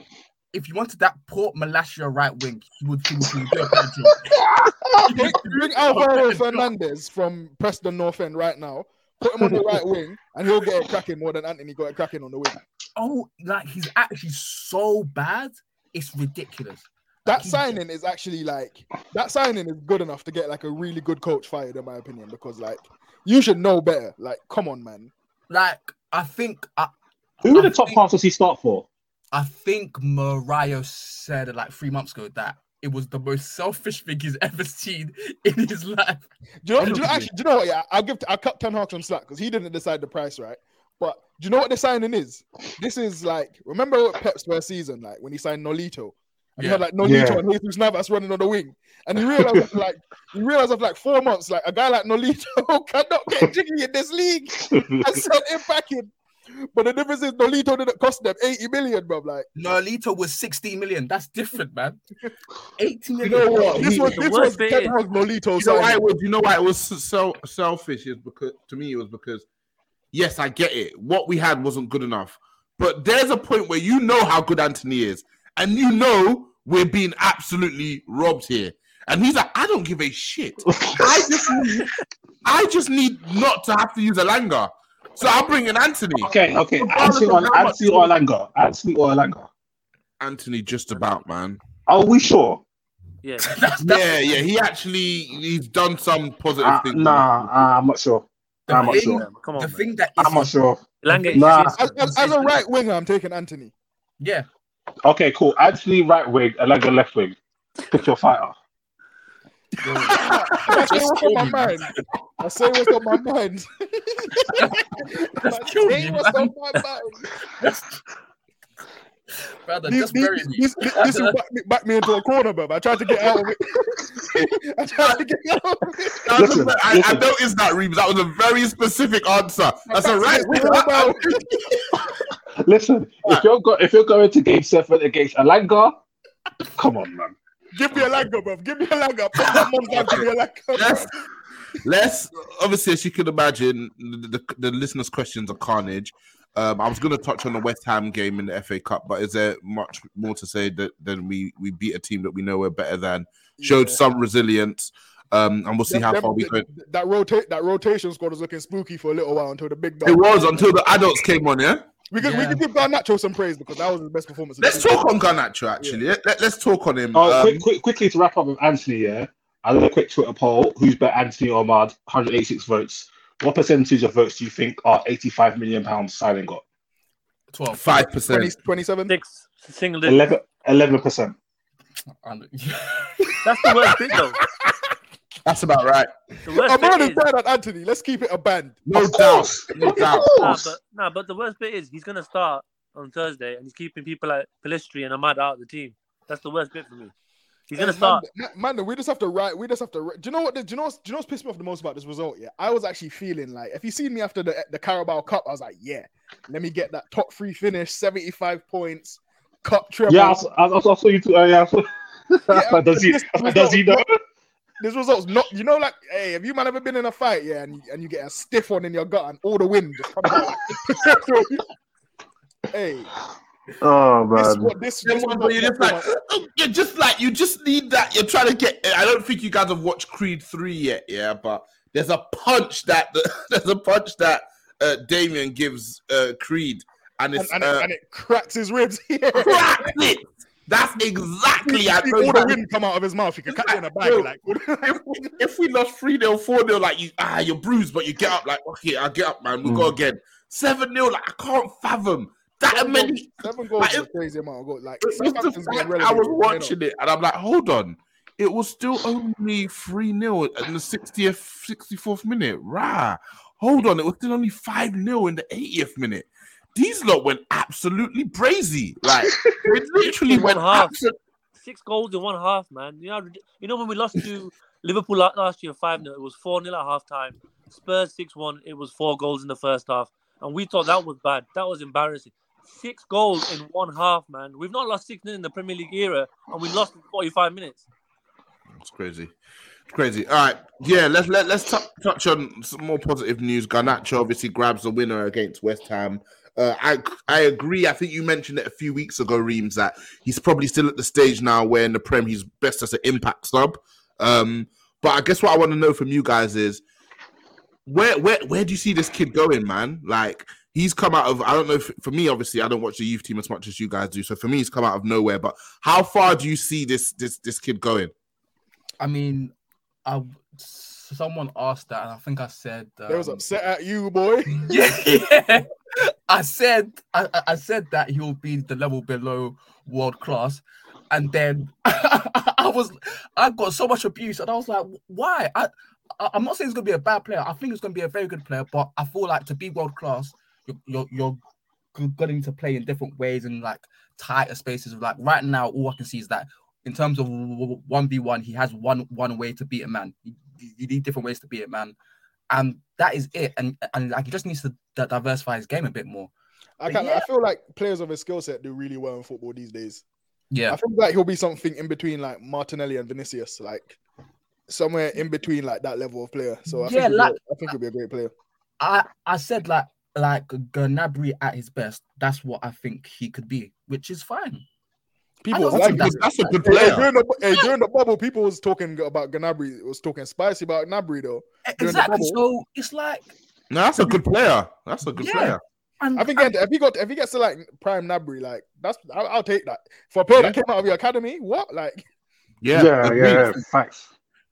S3: If you wanted that Port Malacia right wing, he would, he would, he would do a better job.
S4: Bring, bring Alvaro Fernandez from Preston North End right now. Put him on the right wing, and he'll get it cracking more than Antony got it cracking on the wing.
S3: Oh, like he's actually so bad, it's ridiculous.
S4: That signing is actually like that signing is good enough to get like a really good coach fired, in my opinion. Because like you should know better. Like, come on, man.
S3: Like I think I,
S5: Who in
S3: I
S5: the top
S3: think-
S5: half does he start for?
S3: I think Mariah said like three months ago that it was the most selfish thing he's ever seen in his life.
S4: Do you know? Do you know actually? Do you know what? Yeah, I'll give. I'll cut Ten Hag some slack because he didn't decide the price, right? But do you know what the signing is? This is like remember what Pep's first season, like when he signed Nolito. And you
S3: Yeah.
S4: had like Nolito
S5: Yeah.
S4: and Jesus Navas running on the wing, and you realize after, like you realize after like four months, like a guy like Nolito cannot get jiggy in this league and sent him back in. But the difference is Nolito didn't cost them 80 million, bro. Like,
S3: Nolito was 16 million. That's different, man.
S2: 80
S3: million.
S2: You know what?
S4: this
S2: He-
S4: was
S6: the
S4: this
S6: worst
S4: was
S6: bit
S4: Ten
S6: is-
S4: Hag's Nolito
S2: You know why
S4: signing.
S2: it was? You know why it was so selfish? Is because to me it was because yes, I get it. What we had wasn't good enough, but there's a point where you know how good Antony is, and you know we're being absolutely robbed here. And he's like, I don't give a shit. I just need, I just need not to have to use Elanga. So I'm bringing Antony.
S5: Okay, okay.
S2: Regardless
S5: Antony,
S2: of
S5: or,
S2: how
S5: Antony or Langa. Antony or Langa.
S2: Antony, just about man.
S5: Are we sure?
S6: Yeah.
S3: That's, that's
S2: Yeah, yeah. He actually he's done some positive
S5: Uh,
S2: things.
S5: nah, uh, I'm not sure.
S3: the
S5: I'm not sure.
S6: Come on.
S3: the
S6: man.
S3: thing that
S5: I'm not sure.
S6: Elanga
S5: Nah.
S4: As, as, as a right winger, I'm taking Antony.
S3: yeah,
S5: Okay, cool. Antony right wing, Langa left wing. Pick your fighter.
S4: I say what's on my mind. I say what's on my mind.
S3: That's
S4: I say
S3: me,
S4: what's
S3: man.
S4: on my mind.
S3: brother,
S4: This,
S3: just
S4: this,
S3: bury me.
S4: this, this, this will back me, back me into a corner, bro. I tried to get out of it. I tried to get out of it.
S2: That was
S5: Listen,
S2: I, I
S5: listen.
S2: noticed that, Reeves. That was a very specific answer. That's a right.
S5: Listen, if you're go- if you're going to game seven against Elanga, come on, man.
S4: Give me a Langa, bro. Give me a Langa. Put my mum down. Give me a Langa. bro.
S2: Let's, let's obviously, as you can imagine, the, the, the listeners' questions are carnage. Um, I was going to touch on the West Ham game in the FA Cup, but is there much more to say that than we we beat a team that we know we're better than? Showed
S4: Yeah.
S2: some resilience, um, and we'll see how far we go.
S4: that, that rotate that rotation squad was looking spooky for a little while until the big dog.
S2: It was until the adults came on. Yeah,
S4: We could we
S3: Yeah.
S4: could give Garnacho some praise because that was his best performance.
S2: let's talk on Garnacho. Actually, Let, let, us talk on him.
S5: Oh,
S2: Um,
S5: quick, quick, quickly to wrap up with Antony, yeah. I did a quick Twitter poll. Who's bet Antony or Amad? 186 votes. What percentage of votes do you think are 85 million pounds signing got?
S3: 12.
S2: Five
S4: 20,
S2: percent.
S4: 27.
S6: Six single
S5: 11 11 percent.
S6: That's the worst bit though.
S2: That's about right.
S6: The worst
S4: I'm already
S6: bit is,
S4: saying that Antony. Let's keep it a band.
S2: No
S5: Of
S2: doubt.
S5: course.
S2: No doubt.
S6: nah, but nah, but the worst bit is he's gonna start on Thursday and he's keeping people like Pellistri and Amad out of the team. That's the worst bit for me. He's gonna
S4: Hey,
S6: start.
S4: Man, man, we just have to write. We just have to. write- Do you know what? Do you know? what's- Do you know what's pissed me off the most about this result? Yeah, I was actually feeling like if you seen me after the the Carabao Cup, I was like, yeah, let me get that top three finish, seventy five points, cup treble.
S5: Yeah, I, saw- I, I saw you too. Uh, yeah, I saw-
S4: Yeah,
S5: does he?
S4: this
S5: Does he know?
S4: Result- This result's not. You know, like, hey, have you man ever been in a fight? Yeah, and you, and you get a stiff one in your gut and all the wind just comes out. hey,
S5: Oh
S4: this
S5: man.
S4: what this.
S2: Them
S4: this
S2: ones
S4: was
S2: where you're just like, "Oh, you're just like, you just need that. You're trying to get. I don't think you guys have watched Creed three yet, yeah. But there's a punch that there's a punch that uh, Damian gives uh, Creed, and
S4: and,
S2: it's
S4: and,
S2: uh,
S4: it, and it cracks his ribs. yeah.
S2: cracks it. That's exactly.
S4: You
S2: I know
S4: all the wind come out of his mouth. You can catch it in a bag.
S2: Yo,
S4: Like,
S2: if, if we lost 3 0, 4 0, like you ah, you're bruised, but you get up, like, okay, I'll get up, man. We'll go
S5: Mm.
S2: again. 7 0, like, I can't fathom that
S4: seven
S2: many.
S4: goals, seven goals
S2: like,
S4: is a
S2: it-
S4: crazy amount of goals. Like,
S2: It was the fact I was watching it, and I'm like, hold on. It was still only 3 0 in the 60th, 64th minute. Rah. Hold on. It was still only 5 0 in the 80th minute. These lot went absolutely crazy. Like, it literally went
S6: half.
S2: absolutely.
S6: Six goals in one half, man. You know, you know when we lost to Liverpool last year five 0 it was four 0 at half time. Spurs six one, it was four goals in the first half, and we thought that was bad. That was embarrassing. Six goals in one half, man. We've not lost six 0 in the Premier League era, and we lost in forty five minutes.
S2: It's crazy. It's crazy. All right. Yeah, let's let, let's tou- touch on some more positive news. Garnacho obviously grabs the winner against West Ham. Uh, I I agree. I think you mentioned it a few weeks ago, Reams, that he's probably still at the stage now where in the Prem he's best as an impact sub. Um, but I guess what I want to know from you guys is where where where do you see this kid going, man? Like he's come out of I don't know for me obviously I don't watch the youth team as much as you guys do. So for me he's come out of nowhere, but how far do you see this this this kid going?
S3: I mean, I someone asked that, and I think I said
S4: They was
S3: um,
S4: upset at you, boy.
S3: yeah, I said I, I- said that he'll be the level below world class, and then I was I got so much abuse, and I was like, why? I, I I'm not saying he's gonna be a bad player. I think he's gonna be a very good player, but I feel like to be world class, you're you're, you're gonna need to play in different ways and like tighter spaces. Like right now, all I can see is that in terms of one v one, he has one one way to beat a man. You, need different ways to beat it, man, and that is it. And and like he just needs to di- diversify his game a bit more.
S4: I can I feel like players of his skill set do really well in football these days.
S3: Yeah,
S4: I feel like he'll be something in between like Martinelli and Vinicius, like somewhere in between like that level of player. So I
S3: Yeah,
S4: think he'll
S3: like-
S4: be, I think he'll be a great player.
S3: I I said like like Gnabry at his best. That's what I think he could be, which is fine.
S4: People
S3: don't
S4: was
S3: think
S4: like
S3: that's-
S2: That's a good
S4: Hey,
S2: player.
S4: during, the, hey, during the bubble, people was talking about Gnabry, was talking spicy about Gnabry though. During
S3: Exactly. So it's like
S2: No, that's a good player. That's a good
S3: Yeah.
S2: player.
S3: and,
S4: I think if he got if he gets to like prime Gnabry, like that's I'll, I'll take that for a player that came out of your academy. What like?
S2: Yeah,
S5: yeah,
S2: agreed.
S5: yeah, facts.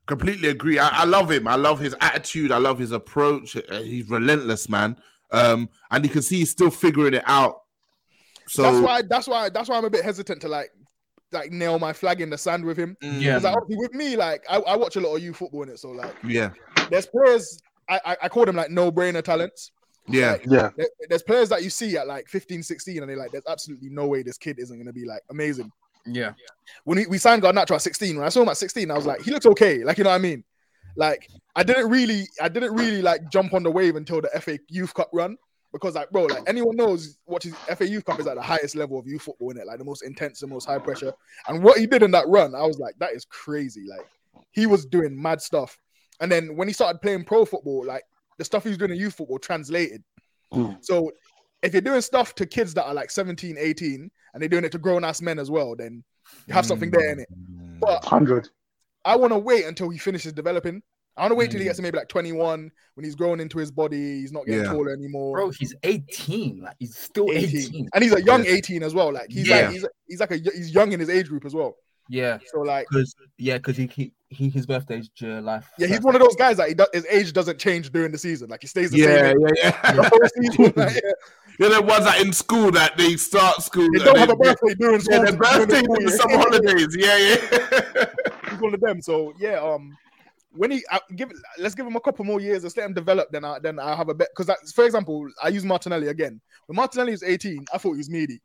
S2: completely agree. I, I love him. I love his attitude. I love his approach. Uh, He's relentless, man. Um, and you can see he's still figuring it out. So
S4: that's why that's why that's why I'm a bit hesitant to like like nail my flag in the sand with him.
S2: mm,
S3: Yeah.
S4: Like, with me, like I, I watch a lot of youth football in it, so like
S2: yeah,
S4: there's players I, I, I call them like no brainer talents.
S2: yeah,
S5: Yeah,
S4: There- there's players that you see at like 15, 16, and they're like, there's absolutely no way this kid isn't going to be like amazing.
S3: yeah,
S4: When we, we signed Garnacho at 16, when I saw him at 16, I was like, he looks okay. Like, you know what I mean? Like, I didn't really, I didn't really like jump on the wave until the FA Youth Cup run because, like, bro, like anyone knows what is FA Youth Cup is like the highest level of youth football in it, like the most intense, the most high pressure. And what he did in that run, I was like, that is crazy. Like, he was doing mad stuff. And then when he started playing pro football, like the stuff he was doing in youth football translated.
S5: Mm.
S4: So if you're doing stuff to kids that are like 17, 18, and they're doing it to grown ass men as well, then you have something there in it. But
S5: hundred.
S4: I want to wait until he finishes developing. I want to wait till he
S3: Mm.
S4: gets to maybe like 21 when he's grown into his body, he's not getting
S2: Yeah.
S4: taller anymore.
S3: bro, he's 18. Like he's still
S4: 18.
S3: 18.
S4: And he's a young
S2: Yeah.
S4: 18 as well. Like he's
S3: Yeah.
S4: like he's, he's like a he's young in his age group as well.
S3: Yeah,
S4: So like
S3: because yeah, because he, he he his birthday's July.
S4: yeah, he's one of those guys that he do, his age doesn't change during the season. Like he stays the
S2: yeah,
S4: same age
S2: yeah,
S4: the
S2: yeah.
S4: whole season. Like, yeah.
S2: You're the ones that in school that they start school.
S4: They don't have a birthday during school.
S2: Yeah, their birthday
S4: school
S2: in the summer holidays. Yeah, yeah.
S4: he's one of them. So yeah, um, when he I, give, let's give him a couple more years. Let's let him develop. Then I then I have a bet because for example, I use Martinelli again. When Martinelli was 18, I thought he was meaty.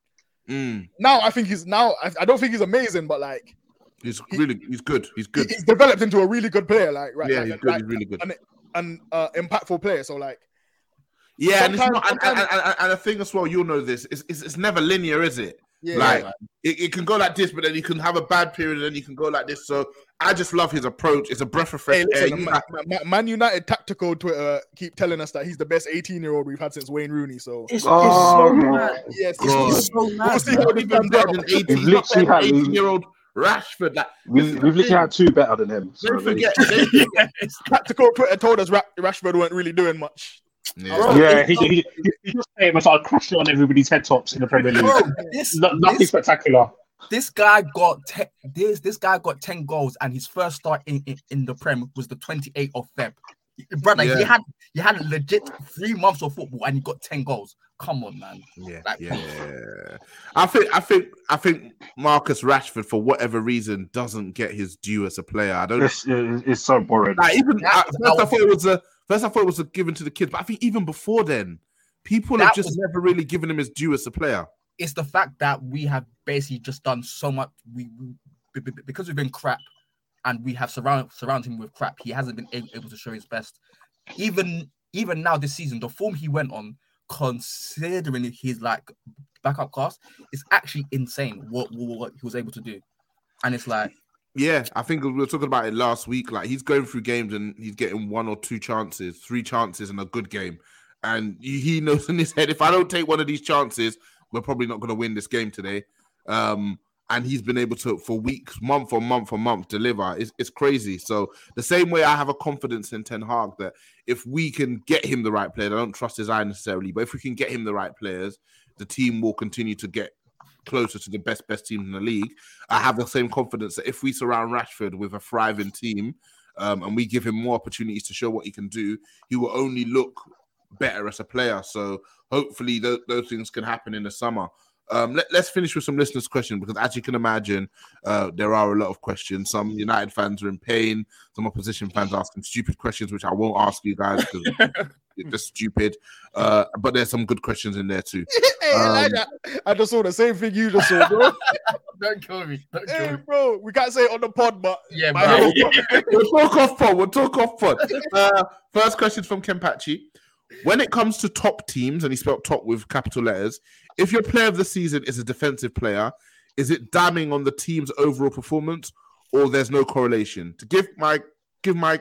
S2: Mm,
S4: Now I think he's now I, I don't think he's amazing, but like
S2: he's really, he's good. He's
S4: he-
S2: good.
S4: he's developed into a really good player. Like right,
S2: Yeah,
S4: like,
S2: he's good.
S4: like,
S2: He's really good.
S4: an, an uh, impactful player. So like
S2: Yeah, and it's not. And, and, and, and the thing as well, you'll know this. It's, it's, it's never linear, is it?
S4: yeah,
S2: like
S4: yeah.
S2: it, it can go like this, but then you can have a bad period, and then you can go like this. So I just love his approach. It's a breath of fresh
S4: Hey,
S2: air.
S4: listen,
S2: You
S4: Man, Man- Man United tactical Twitter keep telling us that he's the best 18 year old we've had since Wayne Rooney. So
S3: It's, it's
S5: Oh,
S3: so
S5: man.
S3: mad.
S4: yes,
S2: God.
S3: It's so
S4: We'll
S3: mad.
S4: see
S3: man.
S4: how he
S2: even
S4: comes
S2: better
S4: out.
S2: than 18,
S5: We've literally had-
S2: 18 year old Rashford. Like, we've,
S5: we've literally
S2: thing.
S5: had two better than him. So
S2: Don't
S5: there
S2: forget.
S5: go.
S3: Yes.
S4: Tactical Twitter told us Ra- Rashford weren't really doing much.
S2: Yeah.
S3: Bro,
S5: Yeah,
S3: it's
S5: he,
S3: so-
S5: he, he, he just came and started crushing on everybody's head tops in the Premier League.
S3: Bro, this,
S5: nothing
S3: this,
S5: spectacular.
S3: This guy got te- this this guy got 10 goals and his first start in, in, in the Prem was the 28th of Feb. Brother,
S2: Yeah.
S3: he had he had legit three months of football and he got 10 goals. Come on, man.
S2: Yeah,
S3: Like-
S2: yeah. I think, I think, I think Marcus Rashford, for whatever reason, doesn't get his due as a player. I don't.
S5: It's, it's, it's so boring.
S2: Like even
S3: That-
S2: at first, I thought it was a first. I thought it was a given to the kids, but I think even before then, people have just
S3: was-
S2: never really given him his due as a player.
S3: It's the fact that we have basically just done so much we, we be- be- because we've been crap and we have surrounded surrounded him with crap. He hasn't been able, to show his best. Even even now this season, the form he went on, considering his like backup cast, is actually insane. What, what he was able to do, and it's like
S2: Yeah, I think we were talking about it last week. Like he's going through games and he's getting one or two chances, three chances in a good game, and he knows in his head if I don't take one of these chances, we're probably not going to win this game today. Um, and he's been able to for weeks, month on month on month deliver. It's, it's crazy. So the same way I have a confidence in Ten Hag that if we can get him the right players, I don't trust his eye necessarily, but if we can get him the right players, the team will continue to get closer to the best best teams in the league. I have the same confidence that if we surround Rashford with a thriving team um, and we give him more opportunities to show what he can do, he will only look better as a player. So hopefully tho- those things can happen in the summer. Um, let, us finish with some listeners' questions because, as you can imagine, uh, there are a lot of questions. Some United fans are in pain. Some opposition fans asking stupid questions, which I won't ask you guys because it's just stupid. Uh, but there's some good questions in there too.
S4: hey,
S2: Um,
S4: Elijah, I just saw the same thing you just saw, bro.
S3: Don't kill me. Don't kill
S4: hey,
S3: me.
S4: bro, we can't say it on the pod, but
S3: Yeah, bro.
S2: we'll talk off pod. We'll talk off pod. Uh, first question from Kempachi. When it comes to top teams, and he spelled top with capital letters, if your player of the season is a defensive player, is it damning on the team's overall performance, or there's no correlation? To give my give my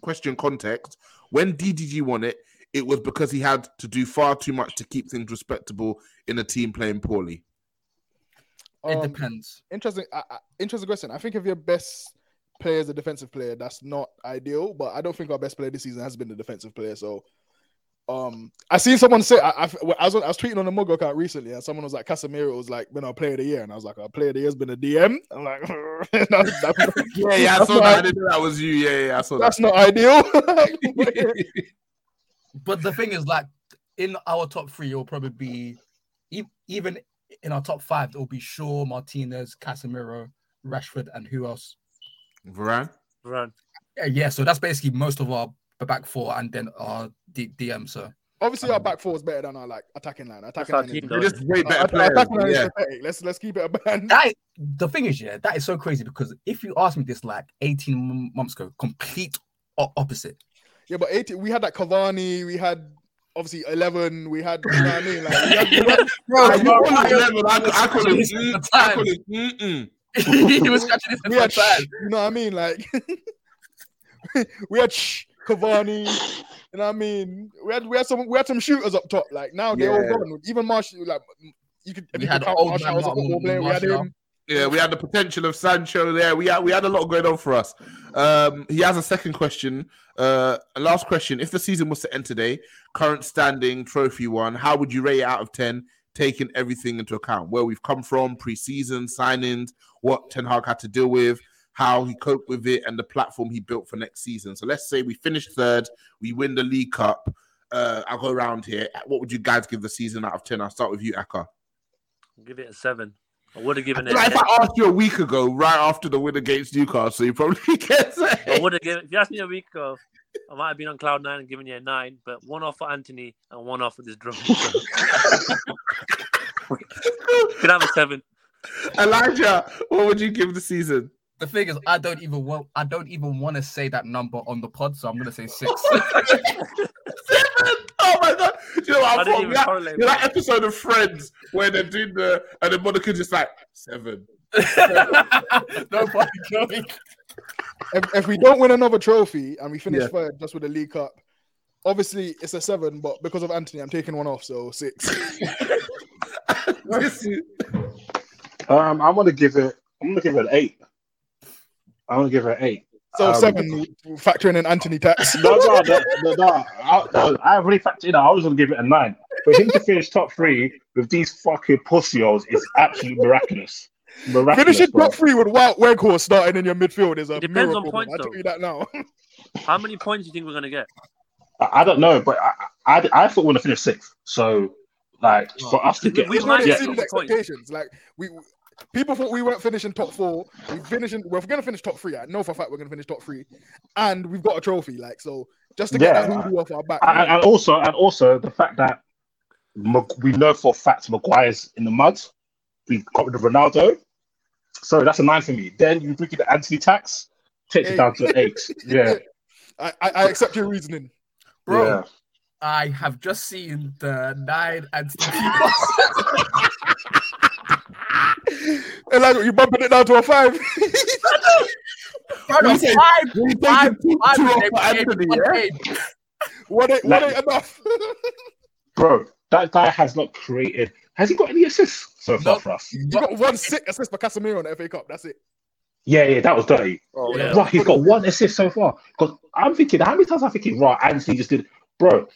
S2: question context, when DDG won it, it was because he had to do far too much to keep things respectable in a team playing poorly.
S3: It
S4: Um,
S3: depends.
S4: interesting, uh, uh, interesting question. I think if your best player is a defensive player, that's not ideal. But I don't think our best player this season has been a defensive player. So, um, I seen someone say I, I, I was I was tweeting on the Mogo account recently, and someone was like Casemiro was like been our player of the year, and I was like, our player of the year has been a DM. I'm like, that's, that's,
S2: Yeah, yeah, I saw that. I didn't know that was you. Yeah, yeah, I saw
S4: that's
S2: that.
S4: not ideal.
S3: But the thing is, like in our top three, it'll probably be e- even in our top five. It'll be Shaw, Martinez, Casemiro, Rashford, and who else?
S2: Varane.
S6: Run.
S3: Yeah, yeah. So that's basically most of our back four, and then our D- DM. So
S4: Obviously, our back four is better than our like attacking line. Attacking line
S6: team,
S4: is,
S6: though.
S2: You're just way better
S4: our
S2: players.
S4: attacking line is
S2: Yeah.
S4: pathetic. Let's let's keep it a band.
S3: that is, the thing is, yeah, that is so crazy because if you asked me this like 18 m- months ago, complete o- opposite.
S4: Yeah, but 80, we had that Cavani, we had obviously 11, we had, you know what I mean? Like, we had, we had,
S2: you
S3: bro, I-
S2: it level, I, I call it. Mm, I
S3: time.
S2: call it. Mm-mm.
S3: he was scratching his head
S4: had,
S3: time.
S4: you know what I mean? Like, we had Cavani, you know what I mean? We had, we had some, we had some shooters up top. Like, now they're
S2: Yeah.
S4: all gone. Even Martial, like, you could, if
S3: We
S4: you
S3: had
S4: could count
S3: old
S4: Martial
S3: man
S4: as a football player, we had him.
S2: Yeah, we had the potential of Sancho there. We had we had a lot going on for us. Um, he has a second question. Uh, a last question: If the season was to end today, current standing, trophy one, how would you rate it out of ten, taking everything into account? Where we've come from, pre-season signings, what Ten Hag had to deal with, how he coped with it, and the platform he built for next season. So let's say we finish third, we win the League Cup. Uh, I'll go around here. What would you guys give the season out of ten? I'll start with you, Aka.
S6: Give it a seven. I would have given it.
S2: Like if I asked you a week ago, right after the win against Newcastle, you probably get
S6: I would have given. If you asked me a week ago, I might have been on cloud nine and given you a nine, but one off for Antony and one off for this drum. Could have a seven.
S2: Elijah, what would you give the season?
S3: The thing is, I don't even want. I don't even want to say that number on the pod, so I'm gonna say six.
S2: Seven! Oh my god! Do you know what
S6: I
S2: I
S6: didn't
S2: thought?
S6: even
S2: That,
S6: correlate,
S2: you know that episode of Friends where they're doing the and the Monica just like seven.
S3: Nobody kill me.
S4: If, if we don't win another trophy and we finish
S2: Yeah.
S4: third just with the League Cup, obviously it's a seven, but because of Antony, I'm taking one off, so six.
S5: Um, I'm gonna give it. I'm gonna give it an eight. I'm gonna give it an eight.
S4: So
S5: Um,
S4: seven, factoring in Antony tax.
S5: No, no, no, no, no. I, no, I already factored in. I was gonna give it a nine. For him to finish top three with these fucking pussios is absolutely miraculous. Miraculous.
S4: Finishing
S5: bro.
S4: top three with Wout Weghorst starting in your midfield is a
S6: It depends on
S4: miracle.
S6: points,
S4: man. I tell
S6: though.
S4: you that now.
S6: How many points do you think we're gonna get?
S5: I, I don't know, but I, I, I thought we were gonna finish sixth. So, like, for us to get,
S6: we
S4: We've
S6: might get
S5: yeah,
S4: exceeded
S6: some points.
S4: expectations. Like we, people thought we weren't finishing top four. We finishing. We're gonna finish top three. I know for a fact we're gonna finish top three, and we've got a trophy. Like so, just to get
S5: Yeah.
S4: that hoodoo off our back.
S5: and, and also, and also the fact that Mag- we know for a fact Maguire's in the mud. We got rid of Ronaldo, so that's a nine for me. Then you bring in the Antony tax, takes
S4: Hey.
S5: it down to an eight. Yeah,
S4: I, I, I accept your reasoning.
S3: Bro,
S5: yeah.
S3: I have just seen the nine and
S4: And like you bumping it down to a five.
S3: Brother,
S2: We say-
S3: five,
S2: we
S3: five,
S2: taking two-
S3: five
S2: two off
S3: game-
S2: for Antony,
S3: game-
S2: yeah?
S4: what ain't, what ain't enough?
S5: bro, that guy has not created. Has he got any assists so far
S3: No.
S5: for us?
S4: you got one sick assist for Casemiro in the FA Cup. That's it.
S5: Yeah, yeah, that was dirty.
S4: Oh
S6: Yeah.
S5: Right, he's got one assist so far. Because I'm thinking, how many times I'm thinking, right, Antony just did, bro.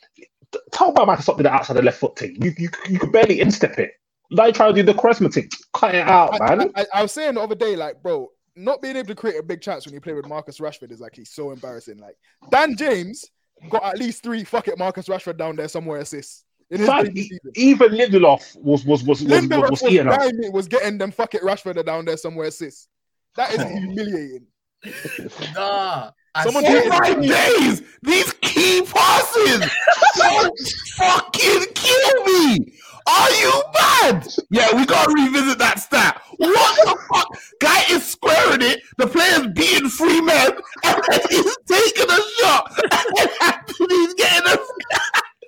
S5: t- Tell my man to stop doing the outside the left foot thing. You you you could barely instep it. Like trying to do the Quaresma thing. Cut it out,
S4: I,
S5: man.
S4: I, I, I was saying the other day, like, bro, not being able to create a big chance when you play with Marcus Rashford is like he's so embarrassing. Like Dan James got at least three. Fuck it, Marcus Rashford down there somewhere assists in his
S5: Fam,
S4: debut season.
S5: even Lindelof was was was was, was,
S4: Lindelof
S5: was
S4: was,
S5: eating up.
S4: was getting them. Fuck it, Rashford down there somewhere assists. That is humiliating.
S3: Nah. I
S4: Someone
S3: saw-
S2: Oh my days! These key passes don't fucking kill me! Are you mad? Yeah, we gotta revisit that stat. What the fuck? Guy is squaring it, the player's beating three men, and then he's taking a shot, and then Antony's getting a.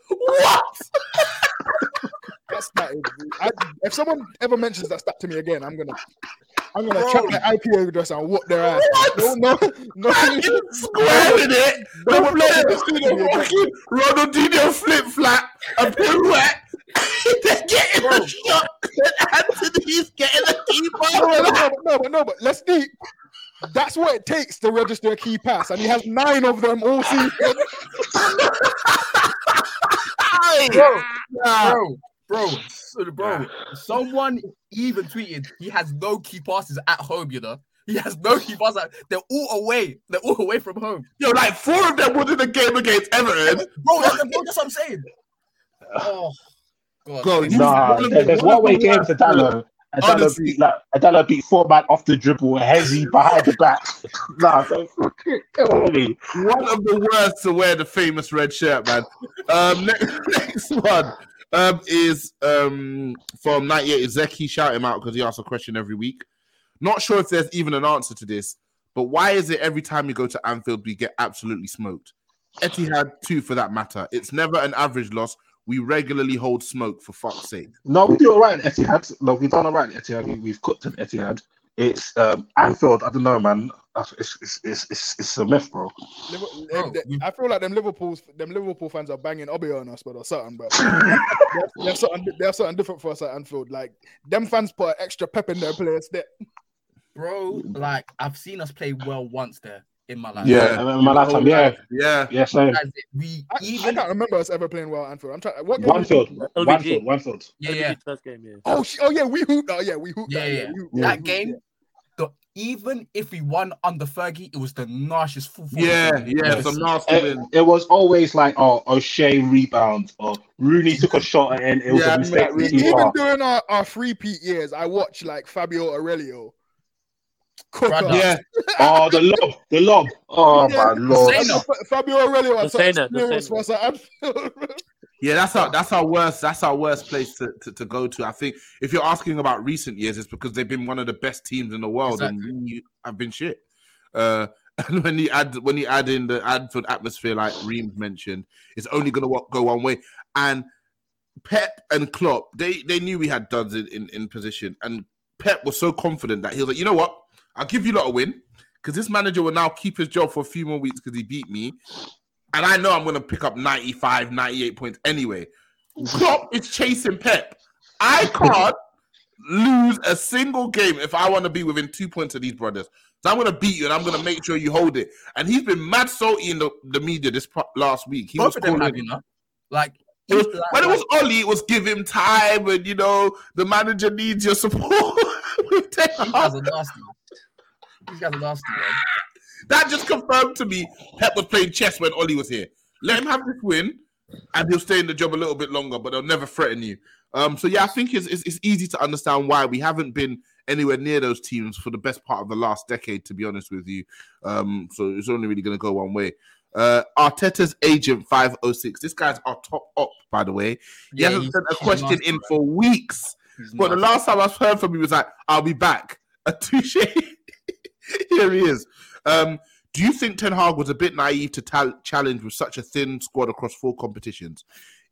S2: what?
S4: That stat is, I, if someone ever mentions that stat to me again, I'm gonna, I'm gonna
S3: Bro.
S4: check their IP address and whoop their ass. No, no, no.
S2: Squaring it. The player is doing a fucking Ronaldinho flip flap, a pirouette. They're getting a shot, Antony's getting a key pass.
S4: no, no, but no, but no, but let's deep. That's what it takes to register a key pass, and he has nine of them all season.
S3: bro, bro, bro, bro. Someone even tweeted he has no key passes at home. You know, he has no key passes. At, they're all away. They're all away from home.
S2: Yo, like four of them were in the game against Everton.
S3: Bro, that's, bro, that's what I'm saying. Oh, God.
S2: Bro,
S5: Nah,
S2: one of
S5: there-
S2: the-
S5: there's
S2: one
S5: one way games
S2: worst,
S5: Adala. Adala beat like Adala beat four man off the dribble, Hezzy behind the back. Nah, don't on me.
S2: One of the worst to wear the famous red shirt, man. Um, next, next one um, is um, from 98. Zeki, shout him out because he asks a question every week. Not sure if there's even an answer to this, but why is it every time you go to Anfield we get absolutely smoked? Etihad too, for that matter. It's never an average loss. We regularly hold smoke for fuck's sake.
S5: No, we do all right at Etihad. No, we've done all right at Etihad. We, we've cooked at Etihad. It's um, Anfield. I don't know, man. It's it's it's it's, it's a myth, bro.
S4: Liverpool-
S3: Bro,
S4: they-
S3: we-
S4: I feel like them Liverpool's them Liverpool fans are banging obeah on us, but or something. But they're, they're something they're something different for us at Anfield. Like them fans put extra pep in their players. That
S3: bro. Like I've seen us play well once there in my life.
S2: Yeah.
S5: in my lifetime, yeah,
S2: Yeah.
S5: yeah. So
S3: Guys, we
S4: I, I
S3: even
S4: can't remember us ever playing well at Anfield. I'm trying. What game
S5: one
S4: was
S5: field, one field, one field.
S3: yeah yeah
S6: LVG first game, yeah.
S4: Oh, sh- oh yeah, we hooped. Oh yeah, we hooped.
S3: Yeah,
S4: that,
S3: yeah.
S4: we hooped,
S3: that
S4: we
S3: game.
S4: hooped,
S3: The, even if we won under Fergie, it was the nastiest football.
S2: Yeah,
S3: game.
S2: yeah, some nasty
S5: It,
S2: win.
S5: it was always like, oh, O'Shea rebound, or oh, Rooney took a shot and it was
S2: Yeah, I
S5: a mistake.
S2: remember
S5: from
S4: Even
S5: keeper.
S4: during our, our free peat years, I watched like Fabio Aurelio. Cook
S3: Brother.
S2: Yeah,
S5: Oh, the lob, the lob. Oh
S4: Yeah.
S5: my lord.
S3: Same.
S4: And Fa- Fabio Aurelio had
S6: The
S4: such
S6: Sainer, the
S4: experience for us at
S2: Yeah, that's our that's our worst that's our worst place to, to, to go to. I think if you're asking about recent years, it's because they've been one of the best teams in the world and we have been shit. Uh, and when you add when you add in the Anfield atmosphere, like Reams mentioned, it's only going to go one way. And Pep and Klopp, they they knew we had duds in, in, in position, and Pep was so confident that he was like, you know what, I'll give you a lot a win because this manager will now keep his job for a few more weeks because he beat me. And I know I'm going to pick up 95, 98 points anyway. Klopp is chasing Pep. I can't lose a single game if I want to be within two points of these brothers. So I'm going to beat you and I'm going to make sure you hold it. And he's been mad salty in the, the media this pro- last week. He
S3: Both
S2: was calling,
S3: you know. Like,
S2: it was,
S3: like-
S2: when it was Ollie, it was give him time and, you know, the manager needs your support. With Ten
S3: these
S2: Hag.
S3: guys are nasty. These guys are nasty, man.
S2: That just confirmed to me Pep was playing chess when Ollie was here. Let him have this win, and he'll stay in the job a little bit longer, but they'll never threaten you. Um, so yeah, I think it's, it's it's easy to understand why we haven't been anywhere near those teams for the best part of the last decade, to be honest with you. Um, so it's only really going to go one way. Uh, Arteta's agent 506. This guy's our top op, by the way. He
S3: Yeah,
S2: hasn't sent a question
S3: nasty,
S2: in for weeks.
S3: He's
S2: But the last time I've heard from him, he was like, I'll be back. A touche. Here he is. Um, do you think Ten Hag was a bit naive to tal- challenge with such a thin squad across four competitions?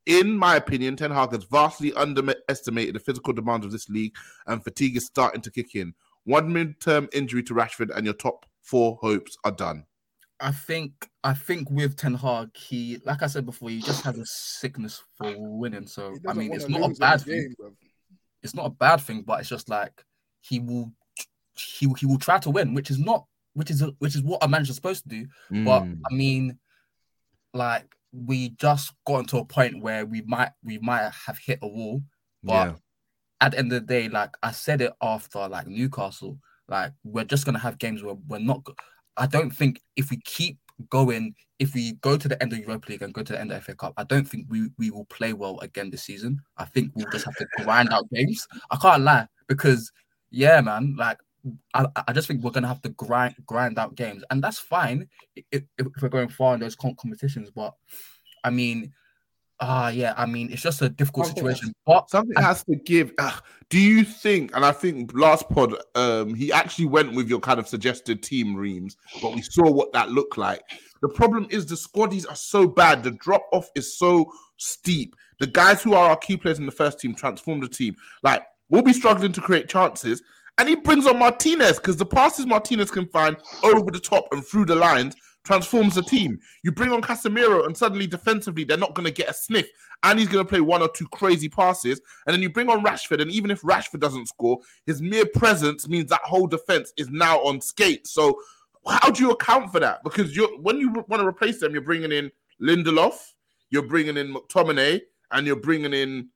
S2: In my opinion, Ten Hag has vastly underestimated the physical demands of this league, and fatigue is starting to kick in. One mid-term injury to Rashford, and your top four hopes are done.
S3: I think I think with Ten Hag, he like I said before, he just has a sickness for winning. So I mean, it's not a bad thing.
S4: game.
S3: It's not a bad thing, but it's just like he will he he will try to win, which is not which is which is what a manager's supposed to do. But
S2: Mm.
S3: I mean, like we just gotten to a point where we might we might have hit a wall. But
S2: yeah,
S3: at the end of the day, like I said it after like Newcastle, like we're just gonna have games where we're not. I don't think if we keep going if we go to the end of Europa League and go to the end of FA Cup, I don't think we, we will play well again this season. I think we'll just have to grind out games. I can't lie because yeah, man, like I, I just think we're gonna have to grind grind out games, and that's fine if, if we're going far in those competitions. But I mean, ah, yeah, I mean, it's just a difficult
S2: Something
S3: situation. But
S2: Something
S3: I-
S2: has to give. Ugh, do you think? And I think last pod, um, he actually went with your kind of suggested team, Reams, but we saw what that looked like. The problem is the squaddies are so bad. The drop off is so steep. The guys who are our key players in the first team transform the team. Like we'll be struggling to create chances, and he brings on Martinez because the passes Martinez can find over the top and through the lines transforms the team. You bring on Casemiro, and suddenly defensively they're not going to get a sniff, and he's going to play one or two crazy passes. And then you bring on Rashford, and even if Rashford doesn't score, his mere presence means that whole defense is now on skates. So how do you account for that? Because you when you want to replace them, you're bringing in Lindelof, you're bringing in McTominay, and you're bringing in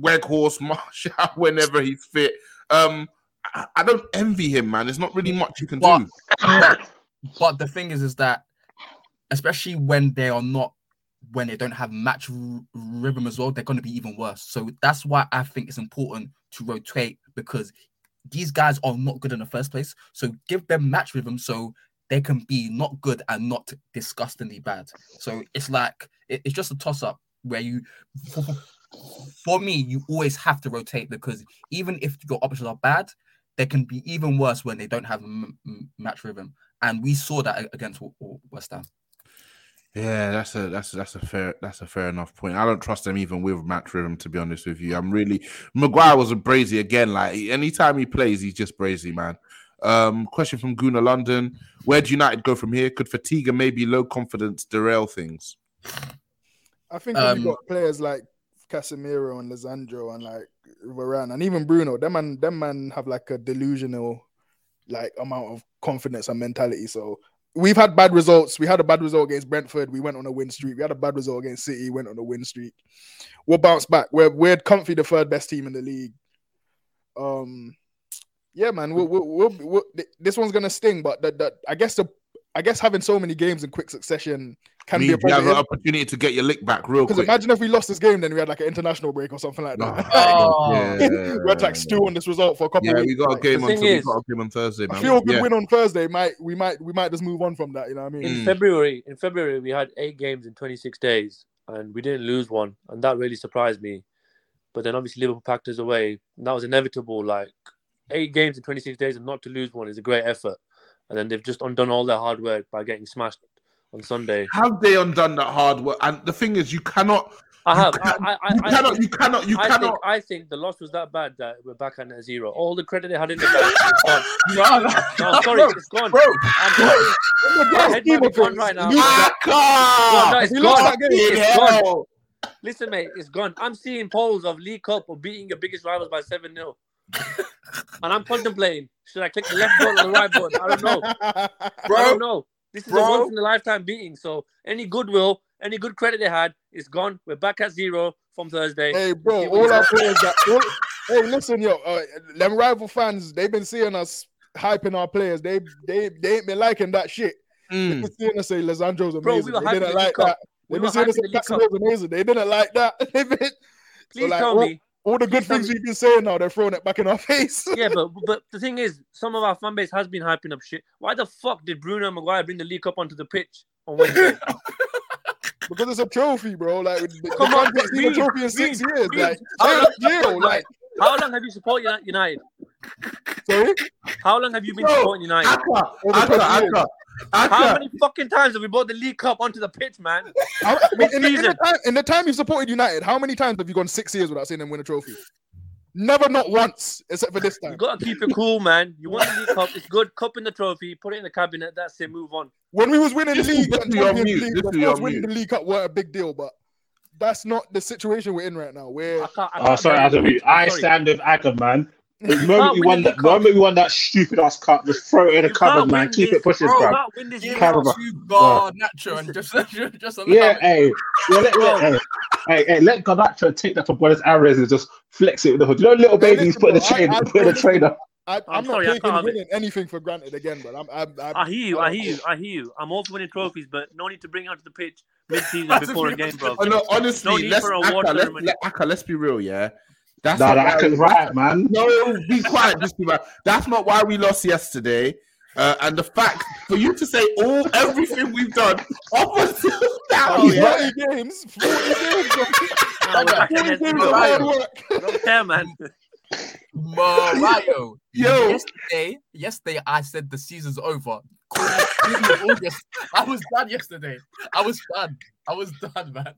S2: Weghorst, Martial whenever he's fit. Um, I, I don't envy him, man. There's not really much you can
S3: But-
S2: do.
S3: but, but the thing is, is that especially when they are not, when they don't have match r- rhythm as well, they're going to be even worse. So that's why I think it's important to rotate because these guys are not good in the first place. So give them match rhythm so they can be not good and not disgustingly bad. So it's like it- it's just a toss up where you, for, for me, you always have to rotate because even if your options are bad, they can be even worse when they don't have m- m- match rhythm. And we saw that against W- W- West Ham.
S2: Yeah, that's a that's that's a fair that's a fair enough point. I don't trust them even with match rhythm, to be honest with you. I'm really Maguire was a brazy again. Like anytime he plays, he's just brazy, man. Um, question from Guna London: Where do United go from here? Could fatigue and maybe low confidence derail things?
S4: I think when
S3: Um,
S4: you got players like Casemiro and Lisandro and like Varane and even Bruno, them man, them man have like a delusional like amount of confidence and mentality. So we've had bad results. We had a bad result against Brentford. We went on a win streak. We had a bad result against City. Went on a win streak. We'll bounce back. We're we're comfy the third best team in the league. Um, yeah, man. We'll, we'll, we'll, we'll, this one's gonna sting, but the, the, I guess the I guess having so many games in quick succession can be a
S2: Means you have an opportunity to get your lick back real quick?
S4: Because imagine if we lost this game, then we had like an international break or something like that.
S3: Oh.
S4: we had to like stew on this result for a couple
S2: yeah,
S4: of weeks.
S2: we got a
S4: Like,
S2: game
S6: the
S2: on.
S6: thing
S2: We got a game on Thursday,
S4: a
S2: man.
S4: feel good
S2: Yeah.
S4: win on Thursday. Might we might we might just move on from that. You know what I mean?
S6: in
S2: Mm.
S6: February, in February, we had eight games in 26 days, and we didn't lose one, and that really surprised me. But then obviously Liverpool packed us away. And that was inevitable. Like eight games in 26 days and not to lose one is a great effort. And then they've just undone all their hard work by getting smashed on Sunday.
S2: Have they undone that hard work? And the thing is, you cannot,
S6: I
S2: You
S6: have.
S2: can't-
S6: I, I,
S2: you
S6: I,
S2: cannot,
S6: think,
S2: you cannot, you cannot.
S6: think I think the loss was that bad that we're back at zero. All the credit they had in the bank, it's. No, sorry, it's gone.
S3: Bro.
S4: The
S6: My head might be gone right now.
S4: You-
S6: No, it's
S4: He
S6: gone.
S4: that game.
S6: It's gone. Listen, mate, it's gone. I'm seeing polls of League Cup or beating your biggest rivals by 7 0. and I'm contemplating should I click the left button or the right button? I don't know. I don't know. This is a
S2: Bro.
S6: once in a lifetime beating. So any goodwill, any good credit they had is gone. We're back at zero from Thursday.
S4: Hey, bro, all our players that. All, hey, listen, yo, uh, them rival fans, they've been seeing us hyping our players. They they they ain't been liking that shit. They've
S2: Mm.
S4: been seeing us say Lisandro's amazing.
S6: Bro, we were
S4: they didn't
S6: the
S4: like
S6: League Cup.
S4: that. They've
S6: were
S4: been seeing us say
S6: the League Cup.
S4: Casemiro's amazing. They didn't like that. They've been,
S6: Please
S4: like,
S6: tell
S4: all-
S6: me.
S4: All the good things we've been saying now, they're throwing it back in our face.
S6: Yeah, but but the thing is, some of our fan base has been hyping up shit. Why the fuck did Bruno Maguire bring the League Cup onto the pitch on Wednesday?
S4: because it's a trophy, bro. Like,
S6: Come on,
S4: haven't a trophy in six years.
S6: Reed.
S4: Like,
S6: How
S4: hey,
S6: long-
S4: Like,
S6: How long have you supported United?
S4: sorry?
S6: How long have you been
S2: Bro,
S6: supporting United?
S2: Aka,
S4: Over
S2: Aka,
S4: 20 years.
S6: How many fucking times have we brought the League Cup onto the pitch, man?
S4: How, in, the, in, the time, in the time you've supported United, how many times have you gone six years without seeing them win a trophy? Never, not once, except for this time.
S6: You
S4: time.
S6: gotta keep it cool, man. You won the League Cup, it's good. Cup in the trophy, put it in the cabinet. That's it. Move on.
S4: When we was winning the
S2: This is-
S4: league,
S2: this
S4: and
S2: is your
S4: Champions
S2: mute,
S4: League,
S2: this
S4: of
S2: is your
S4: course, winning the league cup weren't a big deal, but that's not the situation we're in right now. Where
S6: I can't. I
S5: Oh,
S6: can't
S5: sorry, Adam. I
S6: Sorry.
S5: stand with Adam, man. The moment we won that, moment we won that stupid ass cup, just throw it in the cupboard, man.
S6: win
S5: Keep
S6: this,
S5: it pushing,
S6: bro.
S5: bro.
S6: You can't win this
S3: give
S6: League
S3: it
S6: Cup.
S5: Carabao.
S3: to God, Nacho, and just just allow
S5: Yeah, hey, yeah, let, let, hey, hey, hey, let Garnacho take that for Buenos Aires and just flex it with the hood. You know, little
S4: Hey,
S5: babies put in the
S4: bro, I-
S5: train, put in the trainer.
S4: I,
S6: I'm
S4: I'm, not
S6: sorry,
S4: taking
S6: can't have it.
S4: winning anything for granted again, but I'm. I'm, I'm
S6: I hear you. I hear you. I hear you. I'm all for winning trophies, but no need to bring out to the pitch mid-season before a
S3: a-
S6: game, bro.
S2: Oh, no, honestly,
S6: No
S2: let's,
S6: for
S2: Aka, let's, let, Aka, let's be real, yeah. That's
S5: No,
S2: not
S5: that
S2: why-
S5: right, man.
S2: No, be quiet, just be quiet. That's not why we lost yesterday. Uh, and the fact for you to say all everything we've done up until now,
S6: Oh, yeah.
S4: 40 games, 40 games, bro.
S6: No, we're back in
S4: 40
S6: it.
S4: games
S6: Bro,
S4: of hard work.
S6: I don't care, man.
S3: Mario.
S2: Yo.
S3: Yesterday, yesterday I said the season's over. Call me beginning of August. I was done yesterday. I was done. I was done, man.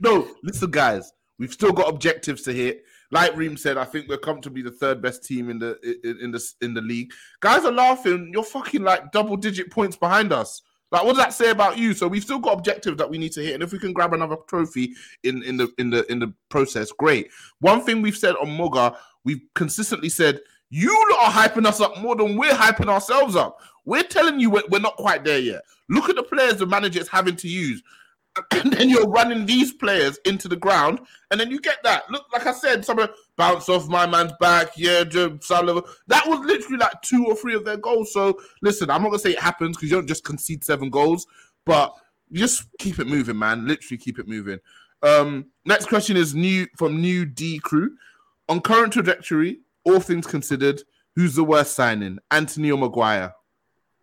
S2: No, listen, guys, we've still got objectives to hit. Like Reem said, I think we're comfortably the third best team in the in, in the in the league. Guys are laughing. You're fucking like double digit points behind us. Like, what does that say about you? So we've still got objectives that we need to hit, and if we can grab another trophy in in the in the in the process, great. One thing we've said on Moga, we've consistently said you lot are hyping us up more than we're hyping ourselves up. We're telling you we're, we're not quite there yet. Look at the players the manager is having to use and then you're running these players into the ground, and then you get that. Look, like I said, some of bounce off my man's back. Yeah, Joe Sullivan. That was literally like two or three of their goals. So listen, I'm not gonna say it happens because you don't just concede seven goals, but just keep it moving, man. Literally keep it moving. Um, next question is new from new D crew. On current trajectory, all things considered, who's the worst signing, Antony or Maguire?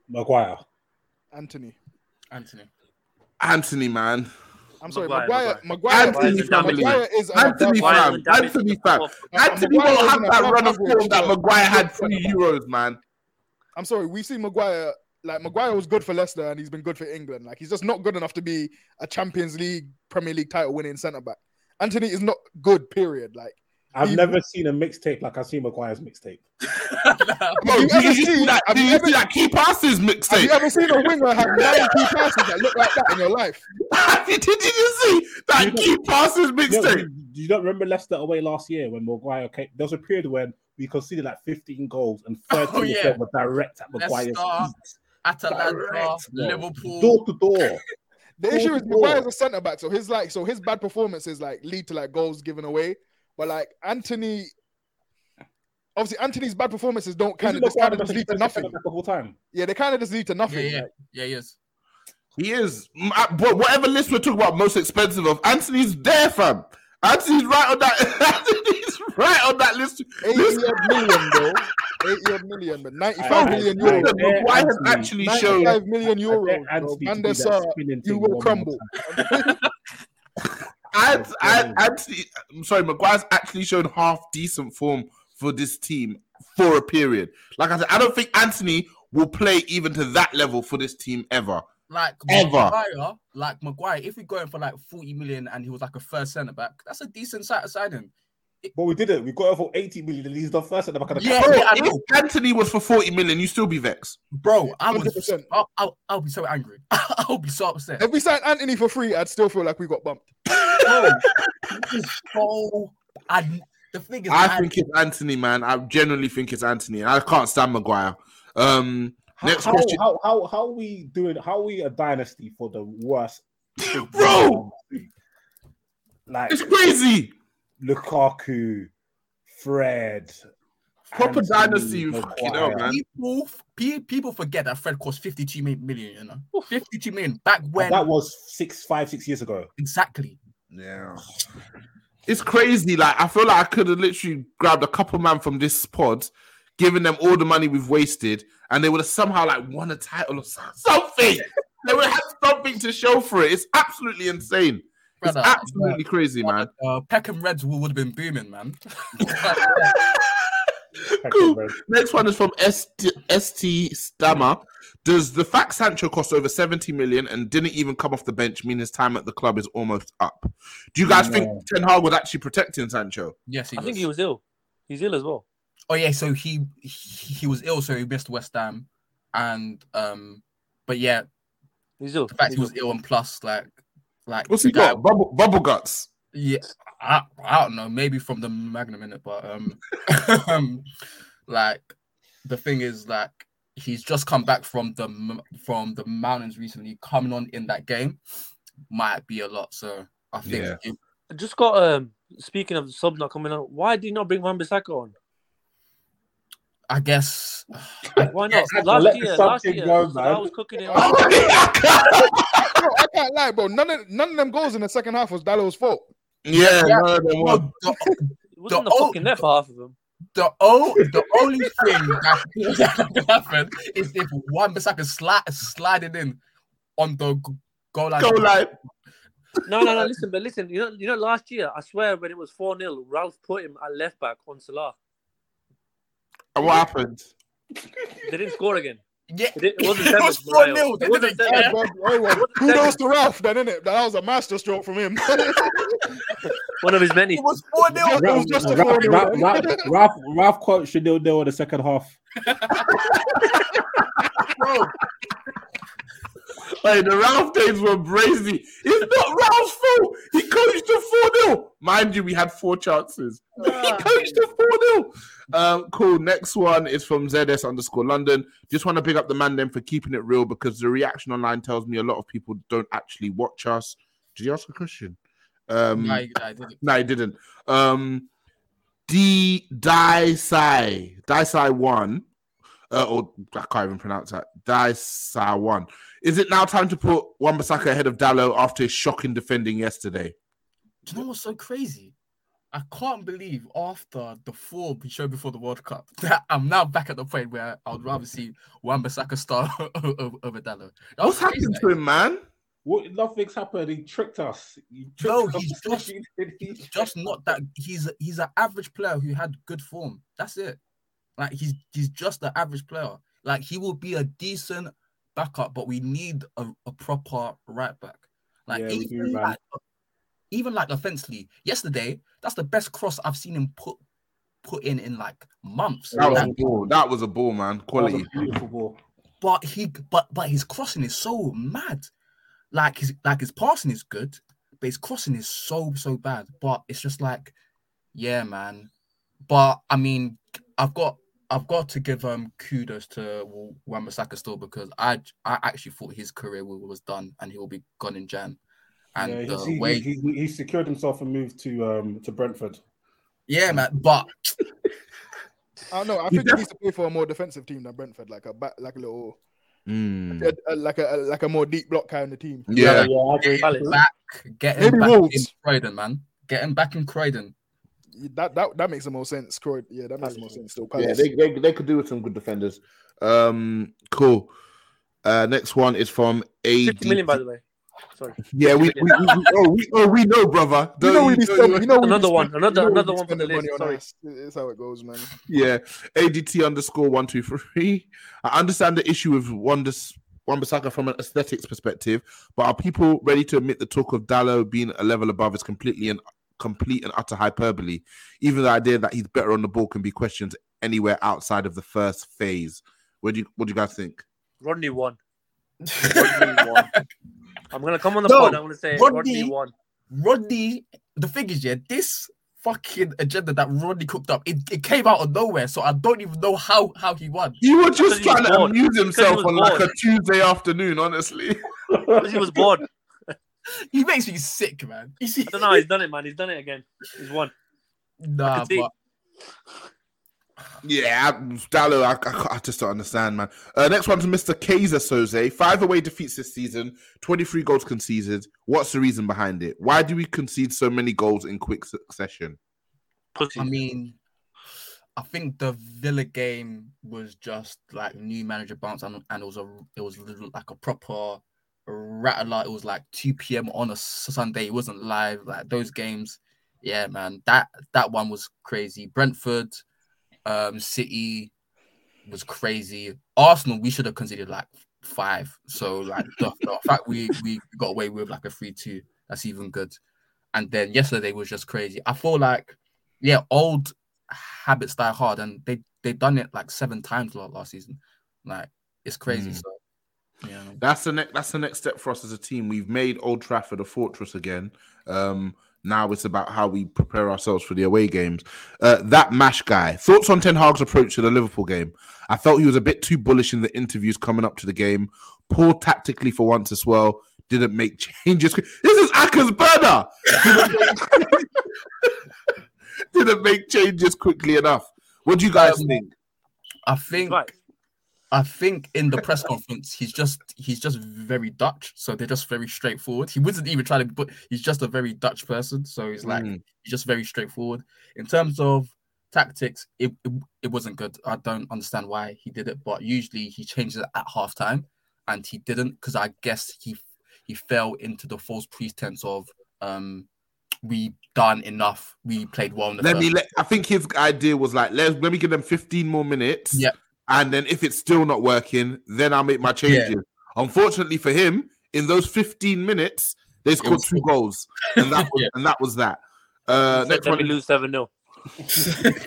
S5: Maguire.
S4: Antony.
S3: Antony.
S2: Antony, man.
S4: I'm sorry,
S6: Maguire,
S4: Maguire. Maguire, Antony
S2: family.
S4: Maguire is Antony
S2: fam.
S6: Maguire damage Antony
S2: fam.
S4: Antony
S2: won't have that run of form that Maguire had
S4: good
S2: three euros, man.
S4: I'm sorry, we've seen Maguire. Like Maguire was good for Leicester and he's been good for England. Like he's just not good enough to be a Champions League, Premier League title winning centre back. Antony is not good. Period. Like
S5: I've
S4: He-
S5: never seen a mixtape like I've seen Maguire's mixtape.
S2: Bro,
S4: you
S2: you
S4: ever
S2: see
S4: seen-
S2: that?
S4: have you
S2: you
S4: ever-
S2: see that key passes
S4: have you ever seen a winger have nine key passes that look like that in your life?
S2: Did you see that
S5: You
S2: key passes
S5: You, know,
S2: mixtape?
S5: you, you don't remember Leicester away last year when Maguire came? There was a period when we conceded like 15 goals and 13
S3: Oh,
S5: of
S3: yeah.
S5: them were direct at Maguire's
S3: Leicester,
S5: feet.
S3: Atalanta,
S5: Direct.
S3: Liverpool.
S5: door to door.
S4: The issue is
S5: Four.
S4: Maguire's a centre back, so his like so his bad performances like lead to like goals given away. But like Antony, obviously Antony's bad performances don't kind of just kind of just lead to nothing.
S5: Of all time.
S4: Yeah, they kind of just lead to nothing.
S3: yeah,
S4: like-
S3: yeah, he is.
S2: He is. Uh, But whatever list we're talking about, most expensive of, Antony's there, fam. Antony's right on that. Antony's right on that list.
S4: 80
S2: Listen,
S4: odd million, bro. 80 odd million, but 95
S5: Aye,
S4: million
S5: aye,
S4: euros.
S5: Why
S2: Maguire has
S5: Antony,
S2: actually shown
S4: 95 million
S5: I
S4: euros.
S5: bet
S4: Bro.
S5: Antony
S4: Van
S5: to
S4: der
S5: do that
S4: Sar,
S5: spinning
S4: you will crumble.
S5: time.
S2: And,
S5: That's
S2: and,
S5: brilliant.
S2: Antony, I'm sorry, Maguire's actually shown half decent form for this team for a period. Like I said, I don't think Antony will play even to that level for this team ever.
S3: Like
S2: Ever.
S3: Maguire, like Maguire, if we go in for like 40 million and he was like a first centre back, that's a decent si- signing.
S5: But we didn't. We got her for 80 million and he's the first at the back of the
S3: Yeah,
S2: Bro,
S3: yeah,
S2: if. Antony was for 40 million, you still be vexed.
S3: Bro, I was I'll, I'll, I'll be so angry. I'll be so upset.
S4: If we signed Antony for free, I'd still feel like we got bumped.
S3: Bro, this is so I the thing is
S2: I
S3: man,
S2: think it's Antony, man. I genuinely think it's Antony. And I can't stand Maguire. Um,
S5: How,
S2: next
S5: how,
S2: question.
S5: how, how, how are we doing? How are we a dynasty for the worst?
S2: Bro!
S5: Like
S2: It's crazy.
S5: Lukaku, Fred.
S2: Proper
S5: Antony,
S2: dynasty, you fucking hell,
S5: Maguire.
S2: man.
S3: people pe- people forget that Fred cost 52 mi- million, you know. 52 million back when
S5: And that was six, five, six years ago.
S3: exactly.
S2: Yeah. It's crazy. Like I feel like I could have literally grabbed a couple man from this pod, given them all the money we've wasted, and they would have somehow like won a title or something. they would have something to show for it. It's absolutely insane. It's
S3: Brother,
S2: absolutely crazy, man.
S3: Uh, Peckham Reds would have been booming, man.
S2: Cool. Next one is from ST, ST Stammer. Does the fact Sancho cost over 70 million and didn't even come off the bench mean his time at the club is almost up? Do you guys think
S5: No.
S2: Ten Hag was actually protecting Sancho?
S3: yes, he
S6: I think he was ill. He's ill as well.
S3: Oh yeah, so he he, he was ill, so he missed West Ham, and um, but yeah,
S6: He's ill.
S3: the fact he
S6: He's
S3: was ill and plus like like
S2: What's
S3: the
S2: he
S3: guy-
S2: got? Bubble, bubble guts.
S3: Yeah, I, I don't know, maybe from the Magnum in it, but um, um, like the thing is, like he's just come back from the from the mountains recently. Coming on in that game might be a lot. So I think
S2: Yeah.
S3: if-
S6: I just got um speaking of the sub not coming on, why did you not bring Wan Bissaka on?
S3: I guess
S6: Why not?
S5: Let
S6: Last
S5: the
S6: year, last year,
S5: go,
S6: Salah
S5: man.
S6: was cooking it.
S4: Bro, oh, I can't lie, bro. None of none of them goals in the second half was Dalot's fault.
S2: Yeah,
S3: Yeah.
S2: none of them
S3: no,
S2: were.
S3: the,
S6: It wasn't
S3: the
S6: the fucking net for half of them.
S3: the, o- the only thing that that could happen is if Wan Bissaka slide sliding in on the goal line.
S2: Go like
S6: No, no, no. Listen, but listen. You know, you know, last year, I swear, when it was four 0 Ralph put him at left back on Salah.
S2: And what happened?
S6: They didn't score again.
S3: Yeah,
S6: It, didn't- it wasn't seven.
S3: 4
S6: Mario.
S3: 0. They
S6: It wasn't
S3: didn't
S6: seven.
S3: care.
S4: Bro, well,
S6: What the
S4: kudos to Ralph, then, innit? That was a master stroke from him.
S6: One of his many.
S3: It was 4 0.
S4: It was just a
S5: Ralph,
S4: 4-0,
S5: Ralph,
S4: man.
S5: Ralph, Ralph, Ralph quote should nil nil in the second half.
S3: Bro,
S2: The Ralf days were brazy. It's not Ralf's fault. He coached to 4 0. Mind you, we had four chances. He coached to 4 0. Um, cool. Next one is from ZS underscore London. Just want to pick up the man then for keeping it real because the reaction online tells me a lot of people don't actually watch us. Did you ask a question? Um,
S3: Nah, I- I didn't.
S2: no, I didn't. Um, D Daisai Daisai one, uh, or I can't even pronounce that. Daisai one. Is it now time to put Wan-Bissaka ahead of Dalot after his shocking defending yesterday?
S3: Do you know what's so crazy? I can't believe after the form we showed before the World Cup that I'm now back at the point where I would rather see Wan-Bissaka start over, over Dalot. That
S2: What's
S3: crazy,
S2: happened to him, man?
S5: What nothing's happened. He tricked us. He tricked
S3: No,
S5: us.
S3: he's just-
S5: He's
S3: just not that he's he's an average player who had good form. That's it. Like he's he's just an average player. Like he will be a decent backup, but we need a, a proper right back. Like
S5: Yeah, we do,
S3: even like even like offensively, yesterday that's the best cross I've seen him put put in in like months.
S2: That was
S3: Like,
S2: a ball. That was a ball, man.
S5: That was
S2: Quality.
S5: a beautiful ball.
S3: but he but but his crossing is so mad. Like his like his passing is good, but his crossing is so so bad. But it's just like, yeah, man. But I mean, I've got I've got to give um kudos to Wan-Bissaka still because I I actually thought his career was done and he will be gone in Jan. And
S5: yeah,
S3: the
S5: he,
S3: way,
S5: he, he, he secured himself and moved to um to Brentford.
S3: yeah, man. But
S4: I don't know. I think he needs to play for a more defensive team than Brentford, like a back, like a little,
S2: Mm.
S4: a- a- like a like a more deep block kind of team.
S2: Yeah.
S5: yeah, I agree.
S3: get him back, get him
S4: Maybe
S3: back in Croydon, man. Get him back in Croydon.
S4: That that that makes the more sense. Croyd, yeah, that makes more sense. Still,
S2: Yeah, they, they, they could do with some good defenders. Um, cool. Uh, next one is from AD.
S6: 50 million, by the way. Sorry.
S2: Yeah, we, we, we, we, oh, we, oh, we know, brother.
S4: you know we be
S2: don't
S4: you know we be
S6: Another one, another-
S4: you know
S6: another one for the list,
S4: money on
S6: sorry.
S4: us. It's how it goes, man.
S2: Yeah, ADT underscore one two three. I understand the issue with Wanders Wan-Bissaka from an aesthetics perspective, but are people ready to admit the talk of Dalot being a level above is completely and complete and utter hyperbole? Even the idea that he's better on the ball can be questioned anywhere outside of the first phase. What do you what do you guys think?
S6: Rodney won. Rodney won. I'm gonna come on the
S3: No,
S6: pod. I'm gonna say
S3: Rodney-
S6: Rodney won.
S3: Rodney, the thing is, yeah, this fucking agenda that Rodney cooked up, it, it came out of nowhere. So I don't even know how how he won.
S2: He was just
S6: Because he
S2: trying
S6: was
S2: to
S6: bored.
S2: amuse himself
S6: was
S2: on like a. Tuesday afternoon, honestly.
S6: Because he was bored.
S3: He makes me sick, man. He's,
S6: I don't know. He's done it, man. He's done it again. He's won.
S3: nah, but
S2: Yeah, Dalot, I, I, I just don't understand, man. Uh, next one's Mr. Kaiser Soze. Five away defeats this season, 23 goals conceded. What's the reason behind it? Why do we concede so many goals in quick succession?
S3: I mean, I think the Villa game was just like new manager bounce, and, and it was a it was like a proper rattler. It was like 2 p.m. on a Sunday. It wasn't live. Like those games, yeah, man. That that one was crazy. Brentford, um, City was crazy. Arsenal, we should have considered like five. So like the, the fact we we got away with like a three-two, that's even good. And then yesterday was just crazy. I feel like yeah, old habits die hard, and they they done it like seven times la- last season. Like it's crazy.
S2: Mm.
S3: So yeah,
S2: That's the next. That's the next step for us as a team. We've made Old Trafford a fortress again. Um, now it's about how we prepare ourselves for the away games. Uh, that mash guy. Thoughts on Ten Hag's approach to the Liverpool game? I felt he was a bit too bullish in the interviews coming up to the game. Poor tactically for once as well. Didn't make changes. This is Aka's burner. Didn't make, didn't make changes quickly enough. What do you guys
S3: Um,
S2: think?
S3: I think
S6: right.
S3: I think in the press conference he's just he's just very Dutch, so they're just very straightforward. He wasn't even trying to put. He's just a very Dutch person, so he's like
S2: Mm.
S3: he's just very straightforward. In terms of tactics, it, it it wasn't good. I don't understand why he did it, but usually he changes it at halftime, and he didn't because I guess he he fell into the false pretense of um we done enough, we played well in the
S2: Let
S3: first
S2: me let. I think his idea was like, let let me give them 15 more minutes.
S3: Yeah.
S2: And then if it's still not working, then I'll make my changes. Unfortunately for him, in those 15 minutes, they scored two goals, and that was,
S3: Yeah.
S2: and that was that. Uh,
S6: Said
S2: next one.
S6: me lose 7 0.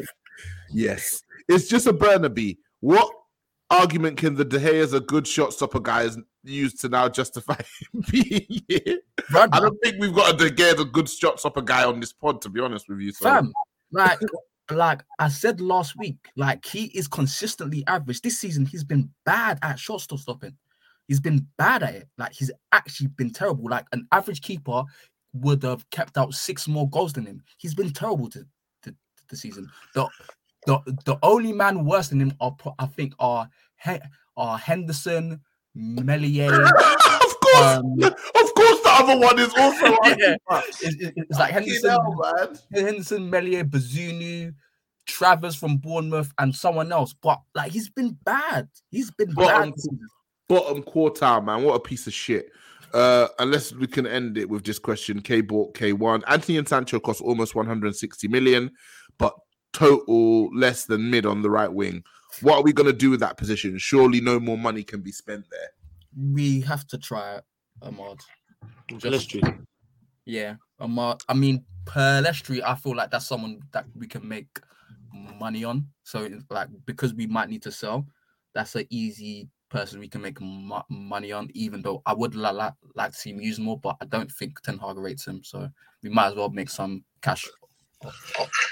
S2: Yes, it's just a Burnaby. What argument can the De Gea's a good shot stopper guys use to now justify him being here?
S3: Brother,
S2: I don't think we've got a De Gea's a good shot stopper guy on this pod, to be honest with you. So.
S3: fam. Like, like I said last week, like he is consistently average. This season, he's been bad at shot stop stopping. He's been bad at it. Like he's actually been terrible. Like an average keeper would have kept out six more goals than him. He's been terrible to, to, the season. The the the only man worse than him are I think are he, are Henderson, Meslier.
S2: of course,
S3: Um,
S2: of course, the other one is also.
S3: Yeah. It's, it's- it's like Henderson,
S2: hell, man.
S3: Henderson, Meslier, Bazunu, Travers from Bournemouth, and someone else. But like he's been bad. He's been
S2: Bottom,
S3: bad. this season.
S2: bottom quartile, man. What a piece of shit. Uh, unless we can end it with this question, K bought K1. Antony and Sancho cost almost 160 million, but total less than mid on the right wing. What are we gonna do with that position? Surely no more money can be spent there.
S3: We have to try it, Amad.
S6: Pellistri.
S3: Yeah, Amad. I mean, Pellistri, I feel like that's someone that we can make money on. So like because we might need to sell, that's an easy person we can make mo- money on. Even though I would li- li- like to see him use more, but I don't think Ten Hag rates him. So we might as well make some cash.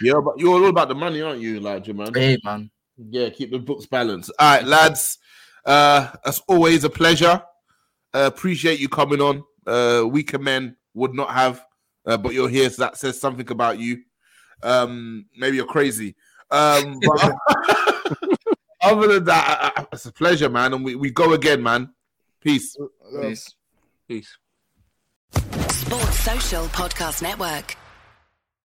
S2: Yeah, but you're all about the money, aren't you, like man?
S3: Hey man,
S2: Yeah, keep the books balanced. All right, lads. Uh, it's always a pleasure. Uh, appreciate you coming on. Uh, weaker men would not have, uh, but you're here, so that says something about you. Um, maybe you're crazy. Um, but other than that, uh, it's a pleasure, man. And we, we go again, man. Peace.
S3: Peace.
S6: Peace.
S1: Sports Social Podcast Network.